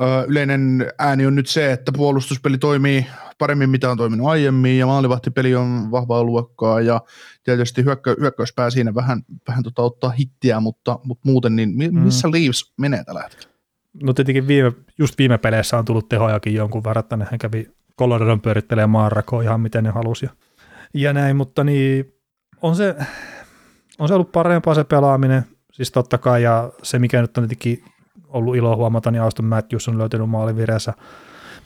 ö, yleinen ääni on nyt se, että puolustuspeli toimii paremmin, mitä on toiminut aiemmin, ja maalivahtipeli on vahvaa luokkaa, ja tietysti hyökkö, hyökkäyspää siinä vähän, vähän tota ottaa hittiä, mutta, mutta muuten, niin mm. missä mm. Leaves menee tällä hetkellä? No tietenkin viime, just viime peleissä on tullut tehojakin jonkun verran, että hän kävi Coloradon pyörittelemään maanrakoon ihan miten ne halusi ja, ja näin, mutta niin on se, on se ollut parempaa se pelaaminen, siis totta kai, ja se mikä nyt on tietenkin ollut ilo huomata, niin Auston Matthews on löytänyt maalivireensä,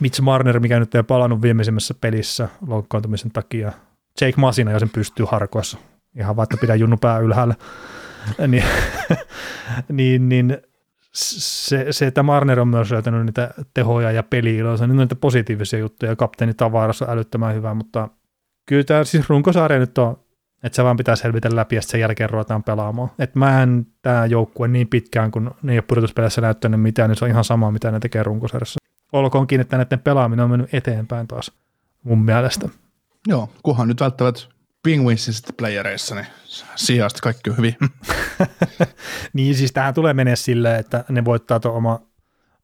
Mitch Marner, mikä nyt ei palannut viimeisimmässä pelissä loukkaantumisen takia. Jake Masina, jos sen pystyy harkoissa. Ihan vaikka pidä junnu pää ylhäällä. niin, niin, niin se, se, että Marner on myös löytänyt niitä tehoja ja peliiloja, niin niitä positiivisia juttuja. Kapteeni Tavarassa on älyttömän hyvä, mutta kyllä tämä siis runkosarja nyt on, että se vaan pitää selvitä läpi ja sen jälkeen ruvetaan pelaamaan. Että mä en tämä joukkue niin pitkään, kun ne ei ole pudotuspeleissä näyttänyt mitään, niin se on ihan sama, mitä ne tekee runkosarjassa olkoonkin, että näiden pelaaminen on mennyt eteenpäin taas mun mielestä. Joo, kunhan nyt välttävät Penguinsin sitten playereissa, niin sijasta kaikki on hyvin. niin siis tähän tulee menee silleen, että ne voittaa tuon oma,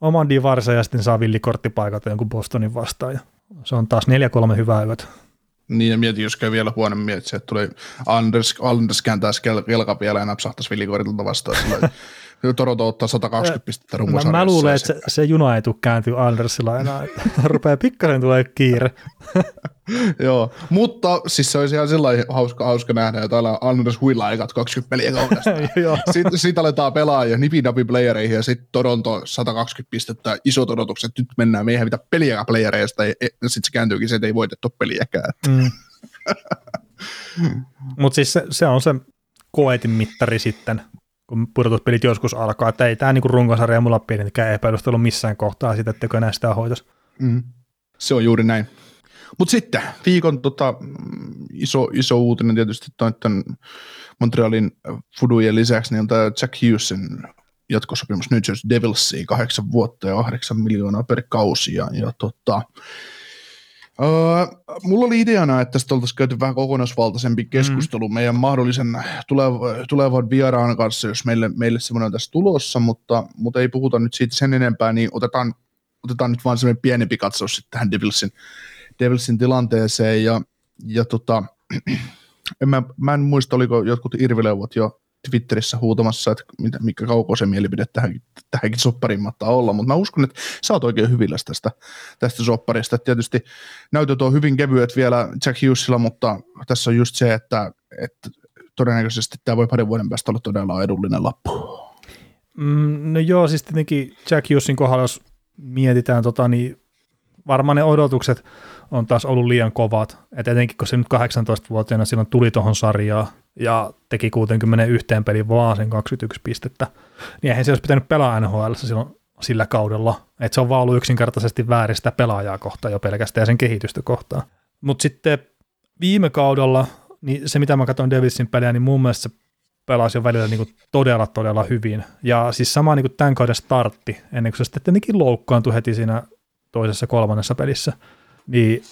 oman divarsa ja sitten saa villikorttipaikat jonkun Bostonin vastaan. Ja se on taas 4-3 hyvää yötä. Niin ja mietin, jos käy vielä huonommin, että tulee Anders, Anders kääntäisi kel, kelka vielä ja napsahtaisi villikortilta vastaan. Toronto ottaa 120 pistettä Mä, mä luulen, että se, se juna ei tule kääntyä Andersilla enää. Rupeaa pikkasen tulee kiire. Joo, mutta siis se olisi ihan sellainen hauska, hauska nähdä, että täällä Anders huilaa ekat 20 peliä kaudesta. sitten, sitten aletaan pelaa ja nipinapi playereihin ja sitten Toronto 120 pistettä, isot odotukset, nyt mennään, me ei hävitä peliä playereista ja sitten se kääntyykin se, että ei voitettu peliäkään. Mm. mutta siis se, se, on se koetin mittari sitten, kun pudotuspelit joskus alkaa, että ei tämä niinku runkosarja mulla pienenkään epäilystä ollut missään kohtaa siitä, että enää sitä hoitos. Mm. Se on juuri näin. Mutta sitten viikon tota, iso, iso uutinen tietysti tämän Montrealin Fudujen lisäksi, niin on tämä Jack Hughesin jatkosopimus New Jersey Devilsiin kahdeksan vuotta ja kahdeksan miljoonaa per kausi. Ja, ja tota, Uh, mulla oli ideana, että tästä oltaisiin käyty vähän kokonaisvaltaisempi mm. keskustelu mm. meidän mahdollisen tulevan, tulevan vieraan kanssa, jos meille, meille semmoinen on tässä tulossa, mutta, mutta ei puhuta nyt siitä sen enempää, niin otetaan, otetaan nyt vaan semmoinen pienempi katsaus sitten tähän Devilsin, Devilsin tilanteeseen, ja, ja tota, en mä, mä en muista, oliko jotkut irvileuvot jo Twitterissä huutamassa, että mitä, mikä kaukoisen mielipide tähänkin, tähänkin soppariin mahtaa olla, mutta mä uskon, että sä oot oikein hyvilläs tästä, tästä sopparista. Tietysti näytöt on hyvin kevyet vielä Jack Hughesilla, mutta tässä on just se, että, että todennäköisesti tämä voi parin vuoden päästä olla todella edullinen lappu. Mm, no joo, siis tietenkin Jack Hughesin kohdalla, jos mietitään, tota, niin varmaan ne odotukset on taas ollut liian kovat. Et etenkin kun se nyt 18-vuotiaana silloin tuli tuohon sarjaan, ja teki 61 pelin vaan sen 21 pistettä, niin eihän se olisi pitänyt pelaa NHL silloin sillä kaudella. Että se on vaan ollut yksinkertaisesti vääristä pelaajaa kohtaan jo pelkästään ja sen kehitystä kohtaan. Mutta sitten viime kaudella, niin se mitä mä katsoin Davidsin peliä, niin mun mielestä se pelasi jo välillä niin kuin todella, todella hyvin. Ja siis sama niin kuin tämän kauden startti, ennen kuin se sitten tietenkin loukkaantui heti siinä toisessa kolmannessa pelissä, niin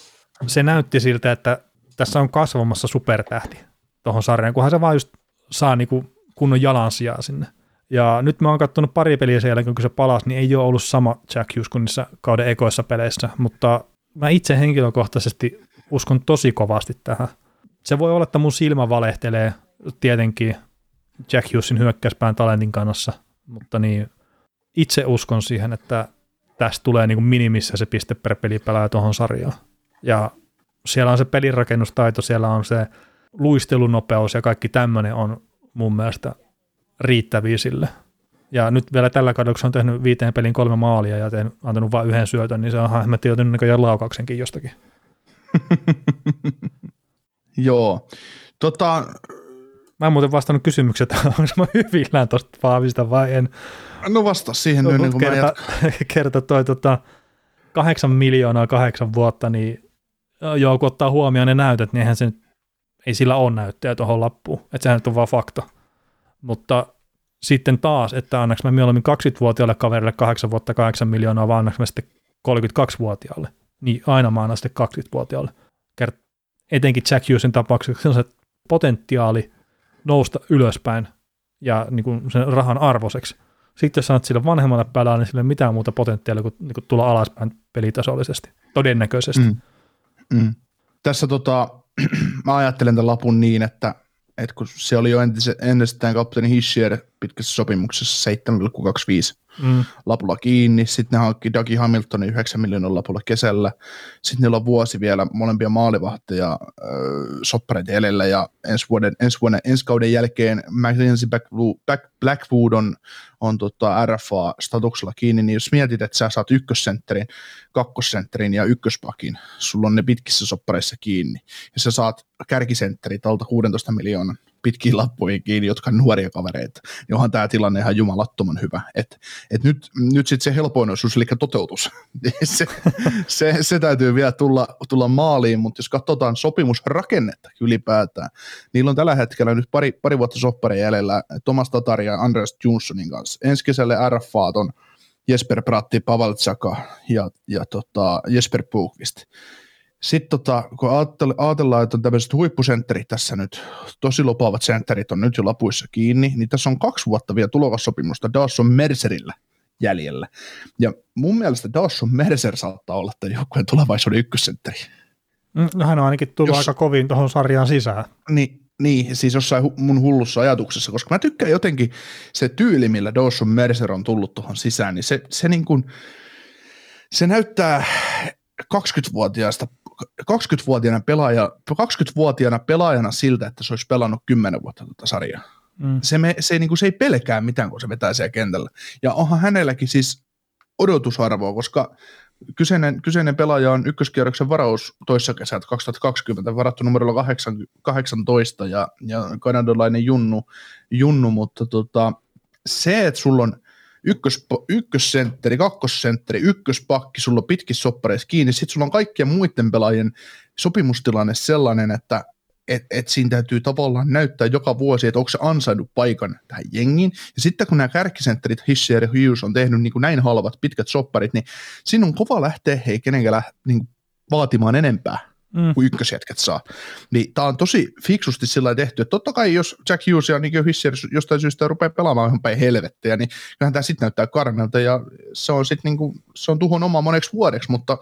se näytti siltä, että tässä on kasvamassa supertähti tuohon sarjaan, kunhan se vaan just saa niinku kunnon jalansijaa sinne. Ja nyt mä oon katsonut pari peliä sen jälkeen, kun se palasi, niin ei ole ollut sama Jack Hughes kuin niissä kauden ekoissa peleissä, mutta mä itse henkilökohtaisesti uskon tosi kovasti tähän. Se voi olla, että mun silmä valehtelee tietenkin Jack Hughesin hyökkäyspään talentin kannassa, mutta niin itse uskon siihen, että tästä tulee niin kuin minimissä se piste per peli pelaa tuohon sarjaan. Ja siellä on se pelirakennustaito, siellä on se luistelunopeus ja kaikki tämmöinen on mun mielestä riittäviä sille. Ja nyt vielä tällä kaudella, kun se on tehnyt viiteen pelin kolme maalia ja teen, antanut vain yhden syötön, niin se on hemmetti joutunut näköjään laukauksenkin jostakin. Joo. Tota, Mä en muuten vastannut kysymykseen, että onko mä hyvillään tuosta vahvista vai en. No vasta siihen no, ennen kuin kerta, mä kerta toi tota, kahdeksan miljoonaa kahdeksan vuotta, niin joo, kun ottaa huomioon ne näytöt, niin eihän se nyt ei sillä ole näyttöjä tuohon lappuun, että sehän nyt on vaan fakta. Mutta sitten taas, että annaks mä mieluummin 20-vuotiaalle kaverille 8 vuotta 8 miljoonaa, vaan annaks mä sitten 32-vuotiaalle. Niin aina mä annan sitten 20-vuotiaalle. Kert- etenkin Jack Hughesin tapauksessa se on se potentiaali nousta ylöspäin ja niin kuin sen rahan arvoiseksi. Sitten jos sanot sille vanhemmalle pelaa, niin sille ei mitään muuta potentiaalia kuin, niin kuin tulla alaspäin pelitasollisesti, todennäköisesti. Mm. Mm. Tässä tota, mä ajattelen tämän lapun niin, että, että kun se oli jo ennestään kapteeni Hischier pitkässä sopimuksessa 7,25 mm. lapulla kiinni. Sitten ne hankki Dougie Hamiltonin 9 miljoonan lapulla kesällä. Sitten niillä on vuosi vielä molempia maalivahteja äh, soppareita edellä ja ensi, vuoden, ensi, vuoden, ensi kauden jälkeen Mackenzie Blackwood on, on tota RFA-statuksella kiinni, niin jos mietit, että sä saat ykkössentterin, kakkosentterin ja ykköspakin, sulla on ne pitkissä soppareissa kiinni, ja sä saat kärkisentterit alta 16 miljoonan pitkiin lappuihin kiinni, jotka on nuoria kavereita, niin onhan tämä tilanne ihan jumalattoman hyvä. Et, et nyt, nyt sitten se helpoin osuus, eli toteutus, se, se, se, täytyy vielä tulla, tulla maaliin, mutta jos katsotaan sopimusrakennetta ylipäätään, niillä on tällä hetkellä nyt pari, pari vuotta soppareja jäljellä Thomas Tatar ja Andreas Johnsonin kanssa. Ensi kesälle RFA on Jesper Pratti, Pavel Tsaka ja, ja tota Jesper Pukvist Sitten tota, kun ajatellaan, että on tämmöiset huippusentterit tässä nyt, tosi lupaavat sentterit on nyt jo lapuissa kiinni, niin tässä on kaksi vuotta vielä tulokassopimusta Dawson Mercerillä jäljellä. Ja mun mielestä Dawson Mercer saattaa olla tämän joukkueen tulevaisuuden ykkössentteri. Mm, no hän on ainakin tullut Jos, aika kovin tuohon sarjaan sisään. Niin, niin, siis jossain mun hullussa ajatuksessa, koska mä tykkään jotenkin se tyyli, millä Dawson Mercer on tullut tuohon sisään, niin se, se, niin kuin, se näyttää 20-vuotiaasta 20-vuotiaana, pelaaja, 20-vuotiaana pelaajana siltä, että se olisi pelannut 10 vuotta tuota sarjaa. Mm. Se, me, se, niin kuin, se ei pelkää mitään, kun se vetää siellä kentällä. Ja onhan hänelläkin siis odotusarvoa, koska kyseinen, kyseinen pelaaja on ykköskierroksen varaus toissa kesät 2020, varattu numerolla 18 ja, ja kanadalainen Junnu, junnu mutta tota, se, että sulla on ykkös, ykkössentteri, kakkosentteri, ykköspakki, sulla on pitkissä soppareissa kiinni, sitten sulla on kaikkien muiden pelaajien sopimustilanne sellainen, että et, et siinä täytyy tavallaan näyttää joka vuosi, että onko se ansainnut paikan tähän jengiin. Ja sitten kun nämä kärkisentterit Hischier ja Hughes on tehnyt niin kuin näin halvat pitkät sopparit, niin siinä on kova lähteä hei kenenkään niin vaatimaan enempää mm. kuin ykkösjätkät saa. Niin tämä on tosi fiksusti sillä tehty, että totta kai jos Jack Hughes ja Nicky Hischier jostain syystä rupeaa pelaamaan ihan päin helvettiä, niin kyllähän tämä sitten näyttää karmelta ja se on sitten niinku, se on tuhon oma moneksi vuodeksi, mutta,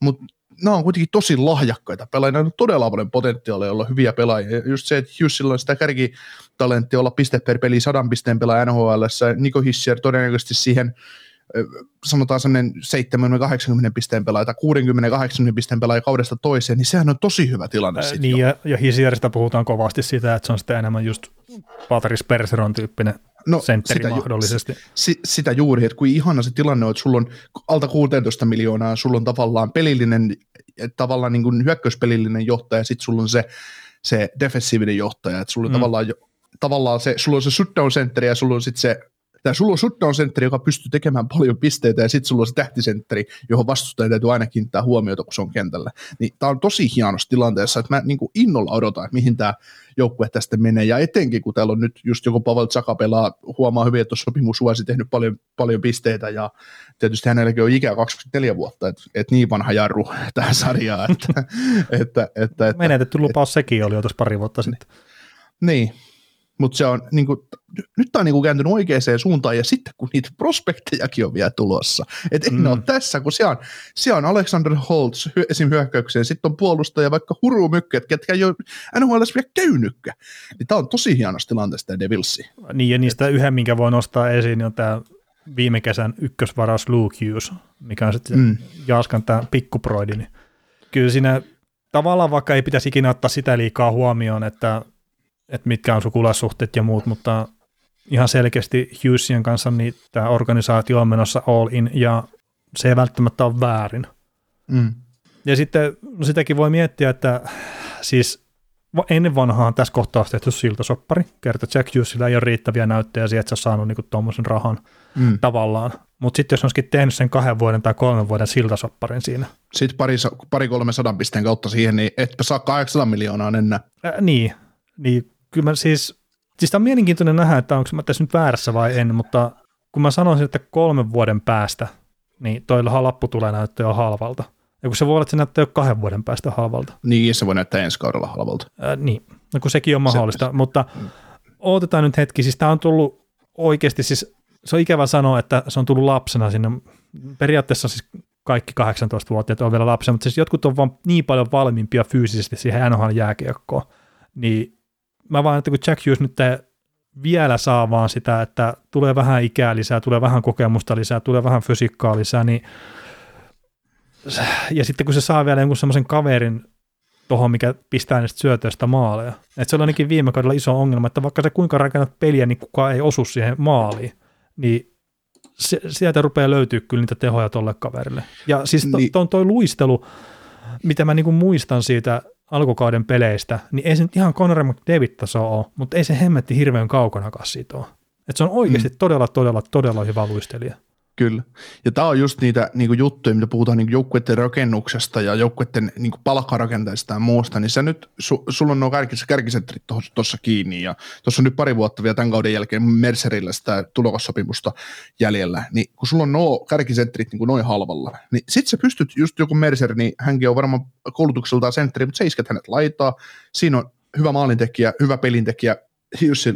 mutta nämä on kuitenkin tosi lahjakkaita pelaajia, on todella paljon potentiaalia olla hyviä pelaajia. Ja just se, että Hughesilla on sitä kärkitalenttia olla piste per peli sadan pisteen pelaaja NHL, Niko Hissier todennäköisesti siihen sanotaan sellainen 70-80 pisteen pelaaja tai 60-80 pisteen pelaaja kaudesta toiseen, niin sehän on tosi hyvä tilanne. Ää, niin, jo. ja, ja Hisieristä puhutaan kovasti sitä, että se on sitten enemmän just Patrice Perseron tyyppinen no, sentteri sitä mahdollisesti. Ju, si, sitä juuri, että kuin ihana se tilanne on, että sulla on alta 16 miljoonaa, sulla on tavallaan pelillinen, tavallaan niin kuin hyökkäyspelillinen johtaja, sitten sulla on se, se defensiivinen johtaja, että sulla on mm. tavallaan, tavallaan se, sulla on se shutdown sentteri ja sulla on sitten se Tämä sulla on shutdown sentteri, joka pystyy tekemään paljon pisteitä, ja sitten sulla on se tähtisentteri, johon vastustaja täytyy aina kiinnittää huomiota, kun se on kentällä. Niin tämä on tosi hienossa tilanteessa, että mä niin kuin innolla odotan, että mihin tämä joukkue tästä menee, ja etenkin kun täällä on nyt just joku Pavel Tsaka pelaa, huomaa hyvin, että sopimusvuosi tehnyt paljon, paljon pisteitä, ja tietysti hänelläkin on ikä 24 vuotta, että et niin vanha jarru tähän sarjaan. Että, että, että, että, Menetetty lupaus sekin oli jo tuossa pari vuotta sitten. Niin, mutta se on, niin kuin, nyt tämä on niin kuin kääntynyt oikeaan suuntaan, ja sitten kun niitä prospektejakin on vielä tulossa, että mm. ole tässä, kun se on, on Alexander Holtz esim. hyökkäykseen, sitten on puolustaja vaikka Huru Mykket, ketkä ei ole NHL vielä käynytkään, niin tämä on tosi hienosta tilanteesta tämä Devilsi. Niin, ja niistä Et, yhden, minkä voi nostaa esiin, niin on tämä viime kesän ykkösvaras Luke Hughes, mikä on sitten mm. Jaaskan tämä pikkuproidi, niin kyllä siinä tavallaan vaikka ei pitäisi ikinä ottaa sitä liikaa huomioon, että että mitkä on sukulassuhteet ja muut, mutta ihan selkeästi Hughesien kanssa niin tämä organisaatio on menossa all in ja se ei välttämättä ole väärin. Mm. Ja sitten no sitäkin voi miettiä, että siis ennen vanhaan tässä kohtaa tehty siltasoppari. Kerta Jack Hughesilla ei ole riittäviä näyttöjä siihen, että sä saanut niinku tuommoisen rahan mm. tavallaan. Mutta sitten jos olisikin tehnyt sen kahden vuoden tai kolmen vuoden siltasopparin siinä. Sitten pari, pari kolme sadan pisteen kautta siihen, niin etpä saa 800 miljoonaa enää. Äh, niin, niin kyllä mä siis, siis tämä on mielenkiintoinen nähdä, että onko mä tässä nyt väärässä vai en, mutta kun mä sanoisin, että kolmen vuoden päästä, niin toi lappu tulee näyttää jo halvalta. Ja kun se voi olla, että se näyttää jo kahden vuoden päästä halvalta. Niin, se voi näyttää ensi kaudella halvalta. Ää, niin, no kun sekin on mahdollista, se, mutta mm. odotetaan nyt hetki, siis tämä on tullut oikeasti, siis se on ikävä sanoa, että se on tullut lapsena sinne, periaatteessa siis kaikki 18-vuotiaat on vielä lapsia, mutta siis jotkut on vaan niin paljon valmiimpia fyysisesti siihen NHL-jääkiekkoon, niin mä vaan, että kun Jack Hughes nyt vielä saa vaan sitä, että tulee vähän ikää lisää, tulee vähän kokemusta lisää, tulee vähän fysiikkaa lisää, niin ja sitten kun se saa vielä jonkun semmoisen kaverin tuohon, mikä pistää niistä syötöistä maaleja. Et se on ainakin viime kaudella iso ongelma, että vaikka se kuinka rakennat peliä, niin kukaan ei osu siihen maaliin, niin se, sieltä rupeaa löytyä kyllä niitä tehoja tolle kaverille. Ja siis to, niin. to, toi luistelu, mitä mä niinku muistan siitä alkukauden peleistä, niin ei se nyt ihan Conor McDavid-taso ole, mutta ei se hemmetti hirveän kaukana siitä ole. Et se on oikeasti mm. todella, todella, todella hyvä luistelija. Kyllä. Ja tämä on just niitä niinku juttuja, mitä puhutaan niinku joukkueiden rakennuksesta ja joukkueiden niinku palkkarakenteesta ja muusta, niin sä nyt, su, sulla on nuo kärkis, kärkisentrit tuossa kiinni ja tuossa on nyt pari vuotta vielä tämän kauden jälkeen Mercerillä sitä tulokassopimusta jäljellä, niin kun sulla on nuo kärkisentrit niin noin halvalla, niin sit sä pystyt just joku Mercer, niin hänkin on varmaan koulutukseltaan sentteri, mutta sä isket hänet laitaa, siinä on hyvä maalintekijä, hyvä pelintekijä, Jussi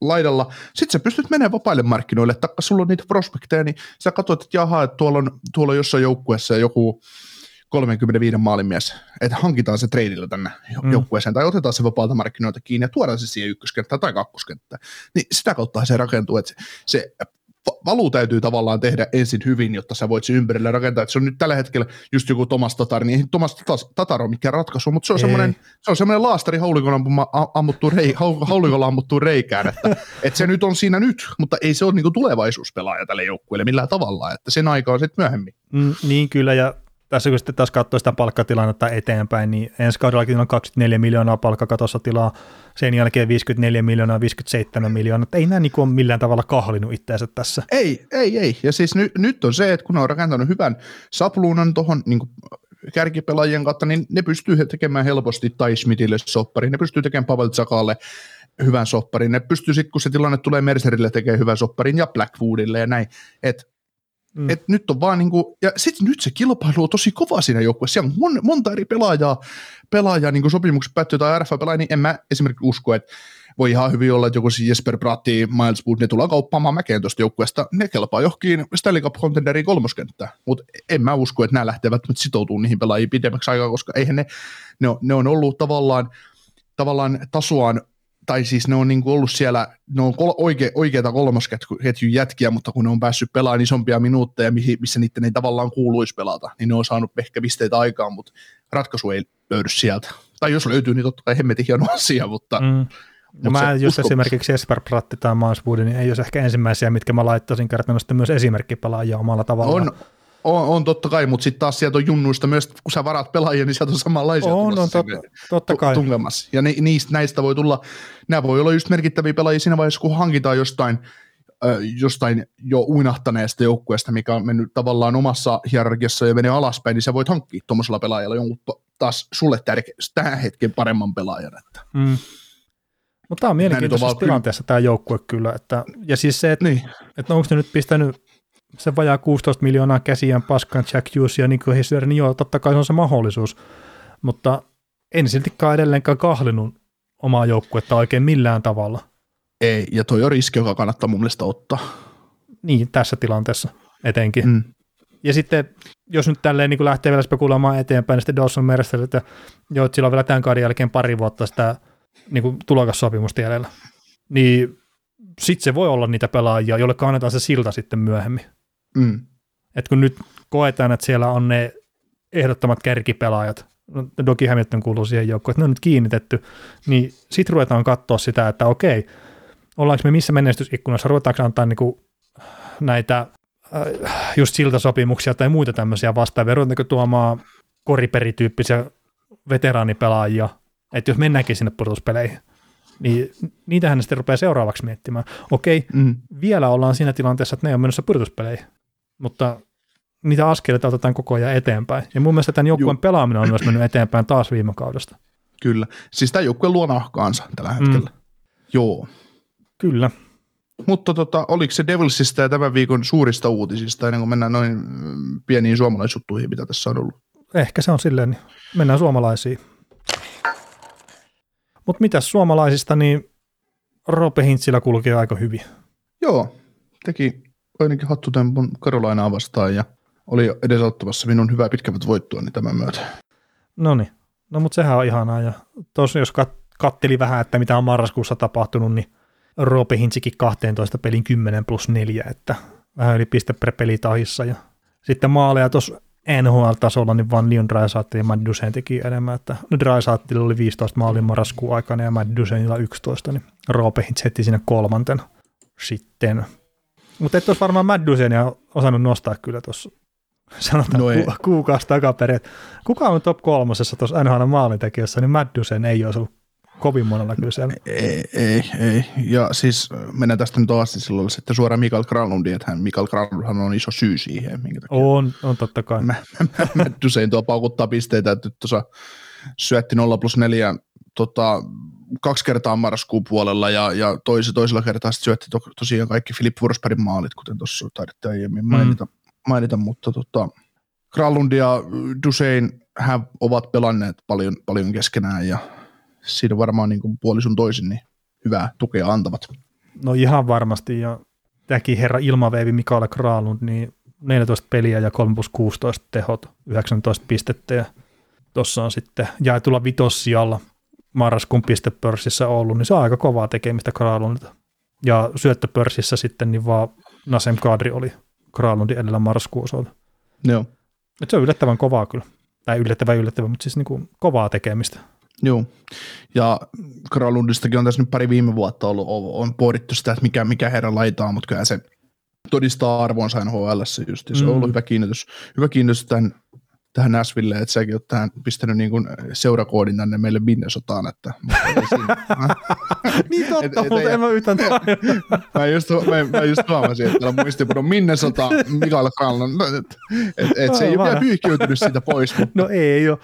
laidalla. Sitten sä pystyt menemään vapaille markkinoille, että sulla on niitä prospekteja, niin sä katsot, että jaha, että tuolla on, tuolla on jossain joukkueessa joku 35 maalimies, että hankitaan se treidillä tänne mm. joukkueeseen, tai otetaan se vapaalta markkinoilta kiinni ja tuodaan se siihen ykköskenttään tai kakkoskenttään. Niin sitä kautta se rakentuu, että se, se valuu täytyy tavallaan tehdä ensin hyvin, jotta sä voit sen ympärille rakentaa. Et se on nyt tällä hetkellä just joku Tomas Tatar, niin ei Tomas Tatar ole mikään ratkaisu, mutta se on semmoinen, se on semmoinen laastari haulikolla ammuttuu, rei, haulikolla reikään, että, että, se nyt on siinä nyt, mutta ei se ole niinku tulevaisuuspelaaja tälle joukkueelle millään tavalla, että sen aika on sitten myöhemmin. Mm, niin kyllä, ja tässä kun sitten taas katsoo sitä palkkatilannetta eteenpäin, niin ensi kaudellakin on 24 miljoonaa palkkakatossa tilaa, sen jälkeen 54 miljoonaa, 57 miljoonaa, että ei nämä niin ole millään tavalla kahlinut itseänsä tässä. Ei, ei, ei. Ja siis nyt, nyt on se, että kun on rakentanut hyvän sapluunan tuohon niin kärkipelaajien kautta, niin ne pystyy tekemään helposti Tai Smithille sopparin, ne pystyy tekemään Pavel Tsakalle hyvän sopparin, ne pystyy sitten, kun se tilanne tulee Mercerille tekemään hyvän sopparin ja Blackwoodille ja näin, että Mm. Et nyt on vaan niinku, ja sitten nyt se kilpailu on tosi kova siinä joukkueessa. Siellä on mon, monta eri pelaajaa, pelaajaa niin sopimukset päättyy tai RFA pelaa, niin en mä esimerkiksi usko, että voi ihan hyvin olla, että joku siis Jesper Bratti, Miles Wood, ne tulee kauppaamaan mäkeen tuosta joukkueesta. Ne kelpaa johonkin Stanley Cup Contenderiin kolmoskenttään, mutta en mä usko, että nämä lähtevät nyt sitoutumaan niihin pelaajiin pidemmäksi aikaa, koska eihän ne, ne on, ne on ollut tavallaan, tavallaan tasoaan tai siis ne on niin kuin ollut siellä, ne on kol- oike, oikeita kolmosketjun jätkiä, mutta kun ne on päässyt pelaamaan isompia minuutteja, missä niiden ei tavallaan kuuluisi pelata, niin ne on saanut ehkä pisteitä aikaan, mutta ratkaisu ei löydy sieltä. Tai jos löytyy, niin totta kai hemmetin hieno asia, mutta... Mm. No mä just usko... esimerkiksi Esper Pratti tai Manswood, niin ei olisi ehkä ensimmäisiä, mitkä mä laittaisin kertomaan sitten myös esimerkkipelaajia omalla tavalla. On, on, on totta kai, mutta sitten taas sieltä on junnuista myös, kun sä varat pelaajia, niin sieltä on samanlaisia on, on totta, totta kai. Tungemassa. Ja ni, niistä, näistä voi tulla, nämä voi olla just merkittäviä pelaajia siinä vaiheessa, kun hankitaan jostain, äh, jostain jo uinahtaneesta joukkueesta, mikä on mennyt tavallaan omassa hierarkiassa ja menee alaspäin, niin sä voit hankkia tuommoisella pelaajalla jonkun taas sulle tärkeä, tähän hetken paremman pelaajan. Että. Mm. Mutta tämä on mielenkiintoisessa on tilanteessa tämä joukkue kyllä. Että, ja siis se, että, niin. että onko ne nyt pistänyt se vajaa 16 miljoonaa käsiään paskan Jack Hughes ja Nico Hesler, niin joo, totta kai se on se mahdollisuus, mutta en siltikään edelleenkään kahlinut omaa joukkuetta oikein millään tavalla. Ei, ja toi on riski, joka kannattaa mun mielestä ottaa. Niin, tässä tilanteessa etenkin. Mm. Ja sitten, jos nyt tälleen niin lähtee vielä spekuloimaan eteenpäin, niin sitten Dawson Mercer, että joo, että sillä on vielä tämän kauden jälkeen pari vuotta sitä niin kuin tulokassopimusta jäljellä, niin sitten se voi olla niitä pelaajia, joille kannetaan se silta sitten myöhemmin. Mm. Et kun nyt koetaan, että siellä on ne ehdottomat kärkipelaajat, no, Doki Hamilton kuuluu siihen joukkoon, että ne on nyt kiinnitetty, niin sitten ruvetaan katsoa sitä, että okei, ollaanko me missä menestysikkunassa, ruvetaanko antaa niinku näitä äh, just siltasopimuksia tai muita tämmöisiä vastaavia, ruvetaanko tuomaan koriperityyppisiä veteraanipelaajia, että jos mennäänkin sinne pudotuspeleihin, niin niitähän ne sitten rupeaa seuraavaksi miettimään. Okei, mm. vielä ollaan siinä tilanteessa, että ne on menossa pudotuspeleihin mutta niitä askeleita otetaan koko ajan eteenpäin. Ja mun mielestä tämän joukkueen pelaaminen on myös mennyt eteenpäin taas viime kaudesta. Kyllä. Siis tämä joukkue luo nahkaansa tällä mm. hetkellä. Mm. Joo. Kyllä. Mutta tota, oliko se Devilsista ja tämän viikon suurista uutisista, ennen kuin mennään noin pieniin suomalaisuttuihin, mitä tässä on ollut? Ehkä se on silleen, niin mennään suomalaisiin. Mutta mitä suomalaisista, niin Roope Hintzillä kulki aika hyvin. Joo, teki ainakin hattutempun Karolainaa vastaan ja oli edesauttamassa minun hyvää pitkävät voittoa niin tämän myötä. No niin, no mutta sehän on ihanaa ja tuossa jos kat- katteli vähän, että mitä on marraskuussa tapahtunut, niin Roope Hintsikin 12 pelin 10 plus 4, että vähän yli piste per peli tahissa ja sitten maaleja tuossa NHL-tasolla, niin vaan Leon Draisaitl ja Matt Dusen teki enemmän, että no oli 15 maalin marraskuun aikana ja Matt Dusenilla 11, niin Roope Hintz heti sinne kolmanten sitten mutta et olisi varmaan Maddusenia osannut nostaa kyllä tuossa sanotaan no ku, kuukausi takaperin. Kuka on top kolmosessa tuossa NHL maalintekijässä, niin Maddusen ei olisi ollut kovin monella kyllä siellä. Ei, ei, ei. Ja siis mennään tästä nyt asti silloin sitten suoraan Mikael Granlundi, että hän, Mikael Granlundhan on iso syy siihen, minkä takia On, on totta kai. mä, mä, mä usein tuo paukuttaa pisteitä, että nyt tuossa syötti 0 plus 4 tota, kaksi kertaa marraskuun puolella ja, ja toisi, toisella kertaa sitten syötti to, tosiaan kaikki Filip Forsbergin maalit, kuten tuossa taidettiin aiemmin mainita, mm. mainita mutta tota, Granlund ja Dusein hän ovat pelanneet paljon, paljon keskenään ja siinä varmaan niin kuin puolisun toisin niin hyvää tukea antavat. No ihan varmasti, ja tämäkin herra ilmaveivi Mikael Kralund, niin 14 peliä ja 3 plus 16 tehot, 19 pistettä, ja tuossa on sitten jaetulla vitossijalla marraskuun pistepörssissä ollut, niin se on aika kovaa tekemistä Kralundilta. Ja syöttöpörssissä sitten niin vaan Nasem Kadri oli Kralundin edellä marraskuun osalta. Joo. Et se on yllättävän kovaa kyllä. Tai yllättävän yllättävän, mutta siis niin kuin kovaa tekemistä. Joo, ja Kralundistakin on tässä nyt pari viime vuotta ollut, on pohdittu sitä, että mikä, mikä herra laitaa, mutta kyllä se todistaa arvonsa NHL just, se on Mm. ollut hyvä kiinnostus, hyvä kiinnostus tämän, tähän Nashville, että säkin oot tähän pistänyt niin kuin seurakoodin tänne meille Minnesotaan, että niin totta, Et- et- mutta ei- en mä yhtään mä just, mä, mä just huomasin, että täällä muistipudon Minnesota, Mikael Kralund, että et, et se ei ole vielä pyyhkiytynyt siitä pois, mutta No ei ole.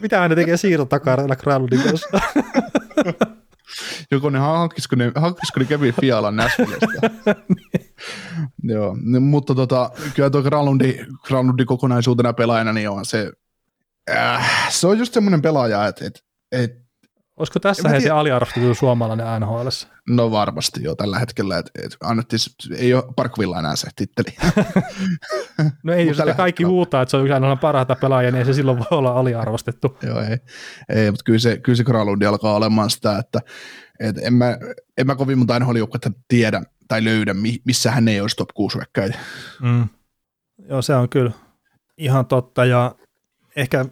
Mitä ne tekee siirtotakarilla Kralundin kanssa? Joko ne hankkisiko ne, hankkisiko ne Kevin Fialan Nashvillestä. Joo, no, mutta tota, kyllä tuo Granlundi, Granlundi kokonaisuutena pelaajana, niin on se, äh, se on just semmoinen pelaaja, että et, et, Olisiko tässä En mä he se tiedä. aliarvostettu suomalainen NHL? no varmasti jo tällä hetkellä, että et, annettiin, ei ole Parkvilla enää se titteli. No ei, jos kaikki hetkellä- huutaa, että se on yksi ainoa parhaita pelaajia, niin ei se silloin voi olla aliarvostettu. Joo, ei, ei mutta kyllä se, kyllä se Granlundi alkaa olemaan sitä, että et en, mä, en mä kovin monta nhl tiedä tai löydä, mi- missä hän ei olisi top 6 väkkäitä. Mm. Joo, se on kyllä ihan totta. Ja ehkä,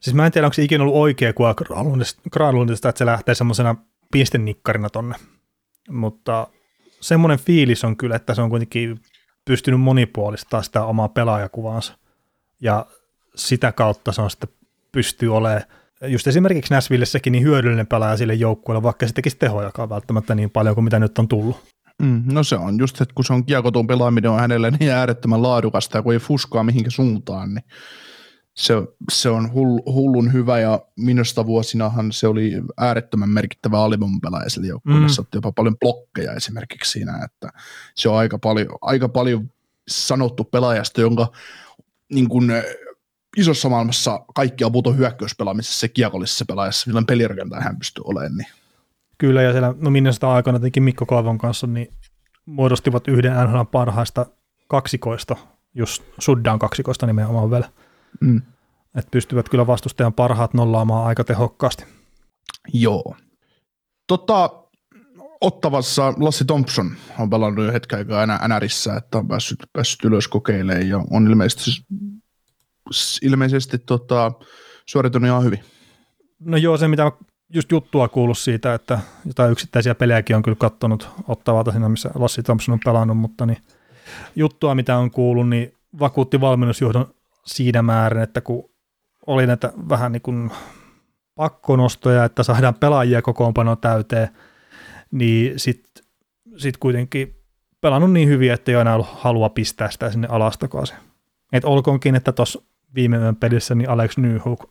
siis mä en tiedä, onko se ikinä ollut oikea kuva Granlundista, että se lähtee semmoisena pistennikkarina tonne. Mutta semmoinen fiilis on kyllä, että se on kuitenkin pystynyt monipuolistamaan sitä omaa pelaajakuvaansa. Ja sitä kautta se on sitten pystyy olemaan just esimerkiksi Nashvillessäkin niin hyödyllinen pelaaja sille joukkueelle, vaikka se tekisi tehojakaan välttämättä niin paljon kuin mitä nyt on tullut. Mm, no se on just, että kun se on kiekotun pelaaminen on hänelle niin äärettömän laadukasta ja kun ei fuskaa mihinkä suuntaan, niin se, se on hull, hullun hyvä ja minusta vuosinahan se oli äärettömän merkittävä alivoimapelaaja sille joukkueelle. Mm. Se otti jopa paljon blokkeja esimerkiksi siinä, että se on aika paljon, aika paljon sanottu pelaajasta, jonka niin kuin, eh, isossa maailmassa kaikki aput on hyökkäyspelaamisessa ja kiekollisessa pelaajassa, milloin pelirakentaja hän pystyy olemaan. Niin. Kyllä, ja siellä no Minnesota aikana tietenkin Mikko Koivon kanssa niin muodostivat yhden NHL parhaista kaksikoista, just Suddan kaksikoista nimenomaan vielä. Mm. Että pystyvät kyllä vastustajan parhaat nollaamaan aika tehokkaasti. Joo. Tota, Ottavassa Lassi Thompson on pelannut jo hetken aikaa enää NRissä, että on päässyt, päässyt ylös kokeilemaan ja on ilmeisesti, ilmeisesti tota, suoritunut ihan hyvin. No joo, se mitä just juttua kuullut siitä, että jotain yksittäisiä pelejäkin on kyllä kattonut ottavalta siinä, missä Lassi Thompson on pelannut, mutta niin juttua, mitä on kuullut, niin vakuutti valmennusjohdon siinä määrin, että kun oli näitä vähän niin kuin pakkonostoja, että saadaan pelaajia kokoonpano täyteen, niin sitten sit kuitenkin pelannut niin hyvin, että ei enää ollut halua pistää sitä sinne alas. Et olkoonkin, että tuossa viime yön pelissä niin Alex Newhook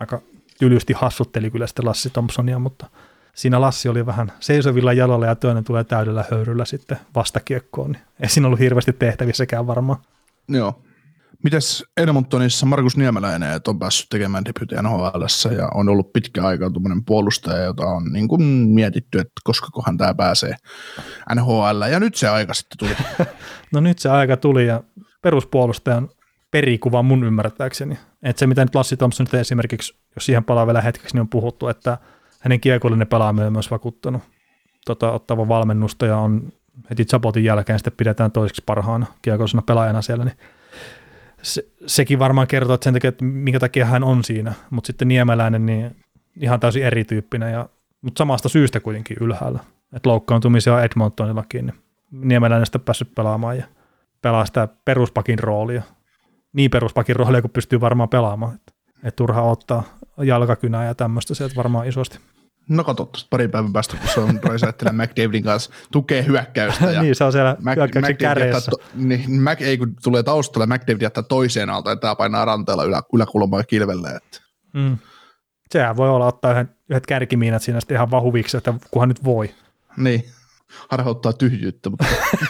aika tylysti hassutteli kyllä sitten Lassi Thompsonia, mutta siinä Lassi oli vähän seisovilla jalalla ja toinen tulee täydellä höyryllä sitten vastakiekkoon, niin ei siinä ollut hirveästi tehtävissäkään varmaan. Joo. Mites Edmontonissa Markus Niemeläinen että on päässyt tekemään debutin nhl ja on ollut pitkä aika tuommoinen puolustaja, jota on niin kuin mietitty, että koska kohan tämä pääsee NHL ja nyt se aika sitten tuli. No nyt se aika tuli ja peruspuolustajan perikuva mun ymmärtääkseni. Että se mitä nyt Lassi Thompson nyt esimerkiksi, jos siihen palaa vielä hetkeksi, niin on puhuttu, että hänen kiekollinen pelaaminen on myös vakuuttanut tota, ottava valmennusta ja on heti Zapotin jälkeen sitten pidetään toiseksi parhaana kiekollisena pelaajana siellä, niin se, sekin varmaan kertoo, että sen takia, että minkä takia hän on siinä, mutta sitten Niemeläinen niin ihan täysin erityyppinen, ja, mutta samasta syystä kuitenkin ylhäällä. Että loukkaantumisia on Edmontonillakin, niin Niemeläinen sitten päässyt pelaamaan ja pelaa sitä peruspakin roolia. Niin peruspakin roolia, kun pystyy varmaan pelaamaan. Että et turha ottaa jalkakynää ja tämmöistä sieltä varmaan isosti. No tuosta pari päivän päästä, kun se on Roy McDavidin kanssa tukee hyökkäystä. Ja niin, se on siellä Mac, hyökkäyksen käreessä. To, niin, Mac ei kun tulee taustalla, McDavid jättää toiseen alta ja tämä painaa ranteella ylä, yläkulmaa kilvelle. Että. Mm. Sehän voi olla ottaa yhden, yhdet kärkimiinat siinä sitten ihan vahuviksi, että kunhan nyt voi. Niin, harhauttaa tyhjyyttä, mutta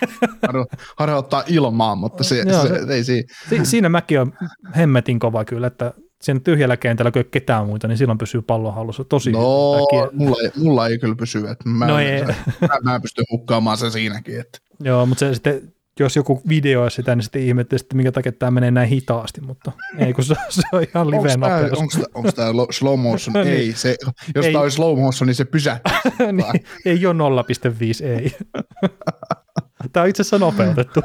harha- harhauttaa ilmaa, mutta se, Joo, se, se- se, ei siinä. Si- siinä mäkin on hemmetin kova kyllä, että siinä tyhjällä kentällä, kun ei ketään muita, niin silloin pysyy pallon hallussa tosi No, hyvin. Mulla ei, mulla ei kyllä pysy, että mä, No ei. mä, mä pystyn hukkaamaan sen siinäkin. Että. Joo, mutta se sitten, jos joku videoi sitä, niin sitten ihmettelee, että minkä takia tämä menee näin hitaasti, mutta ei, kun se, se on ihan live nopeus. Onko tämä slow motion? Niin. ei, se, jos tämä olisi slow motion, niin se pysähtyy. niin, ei ole 0,5, ei. Tämä on itse asiassa nopeutettu.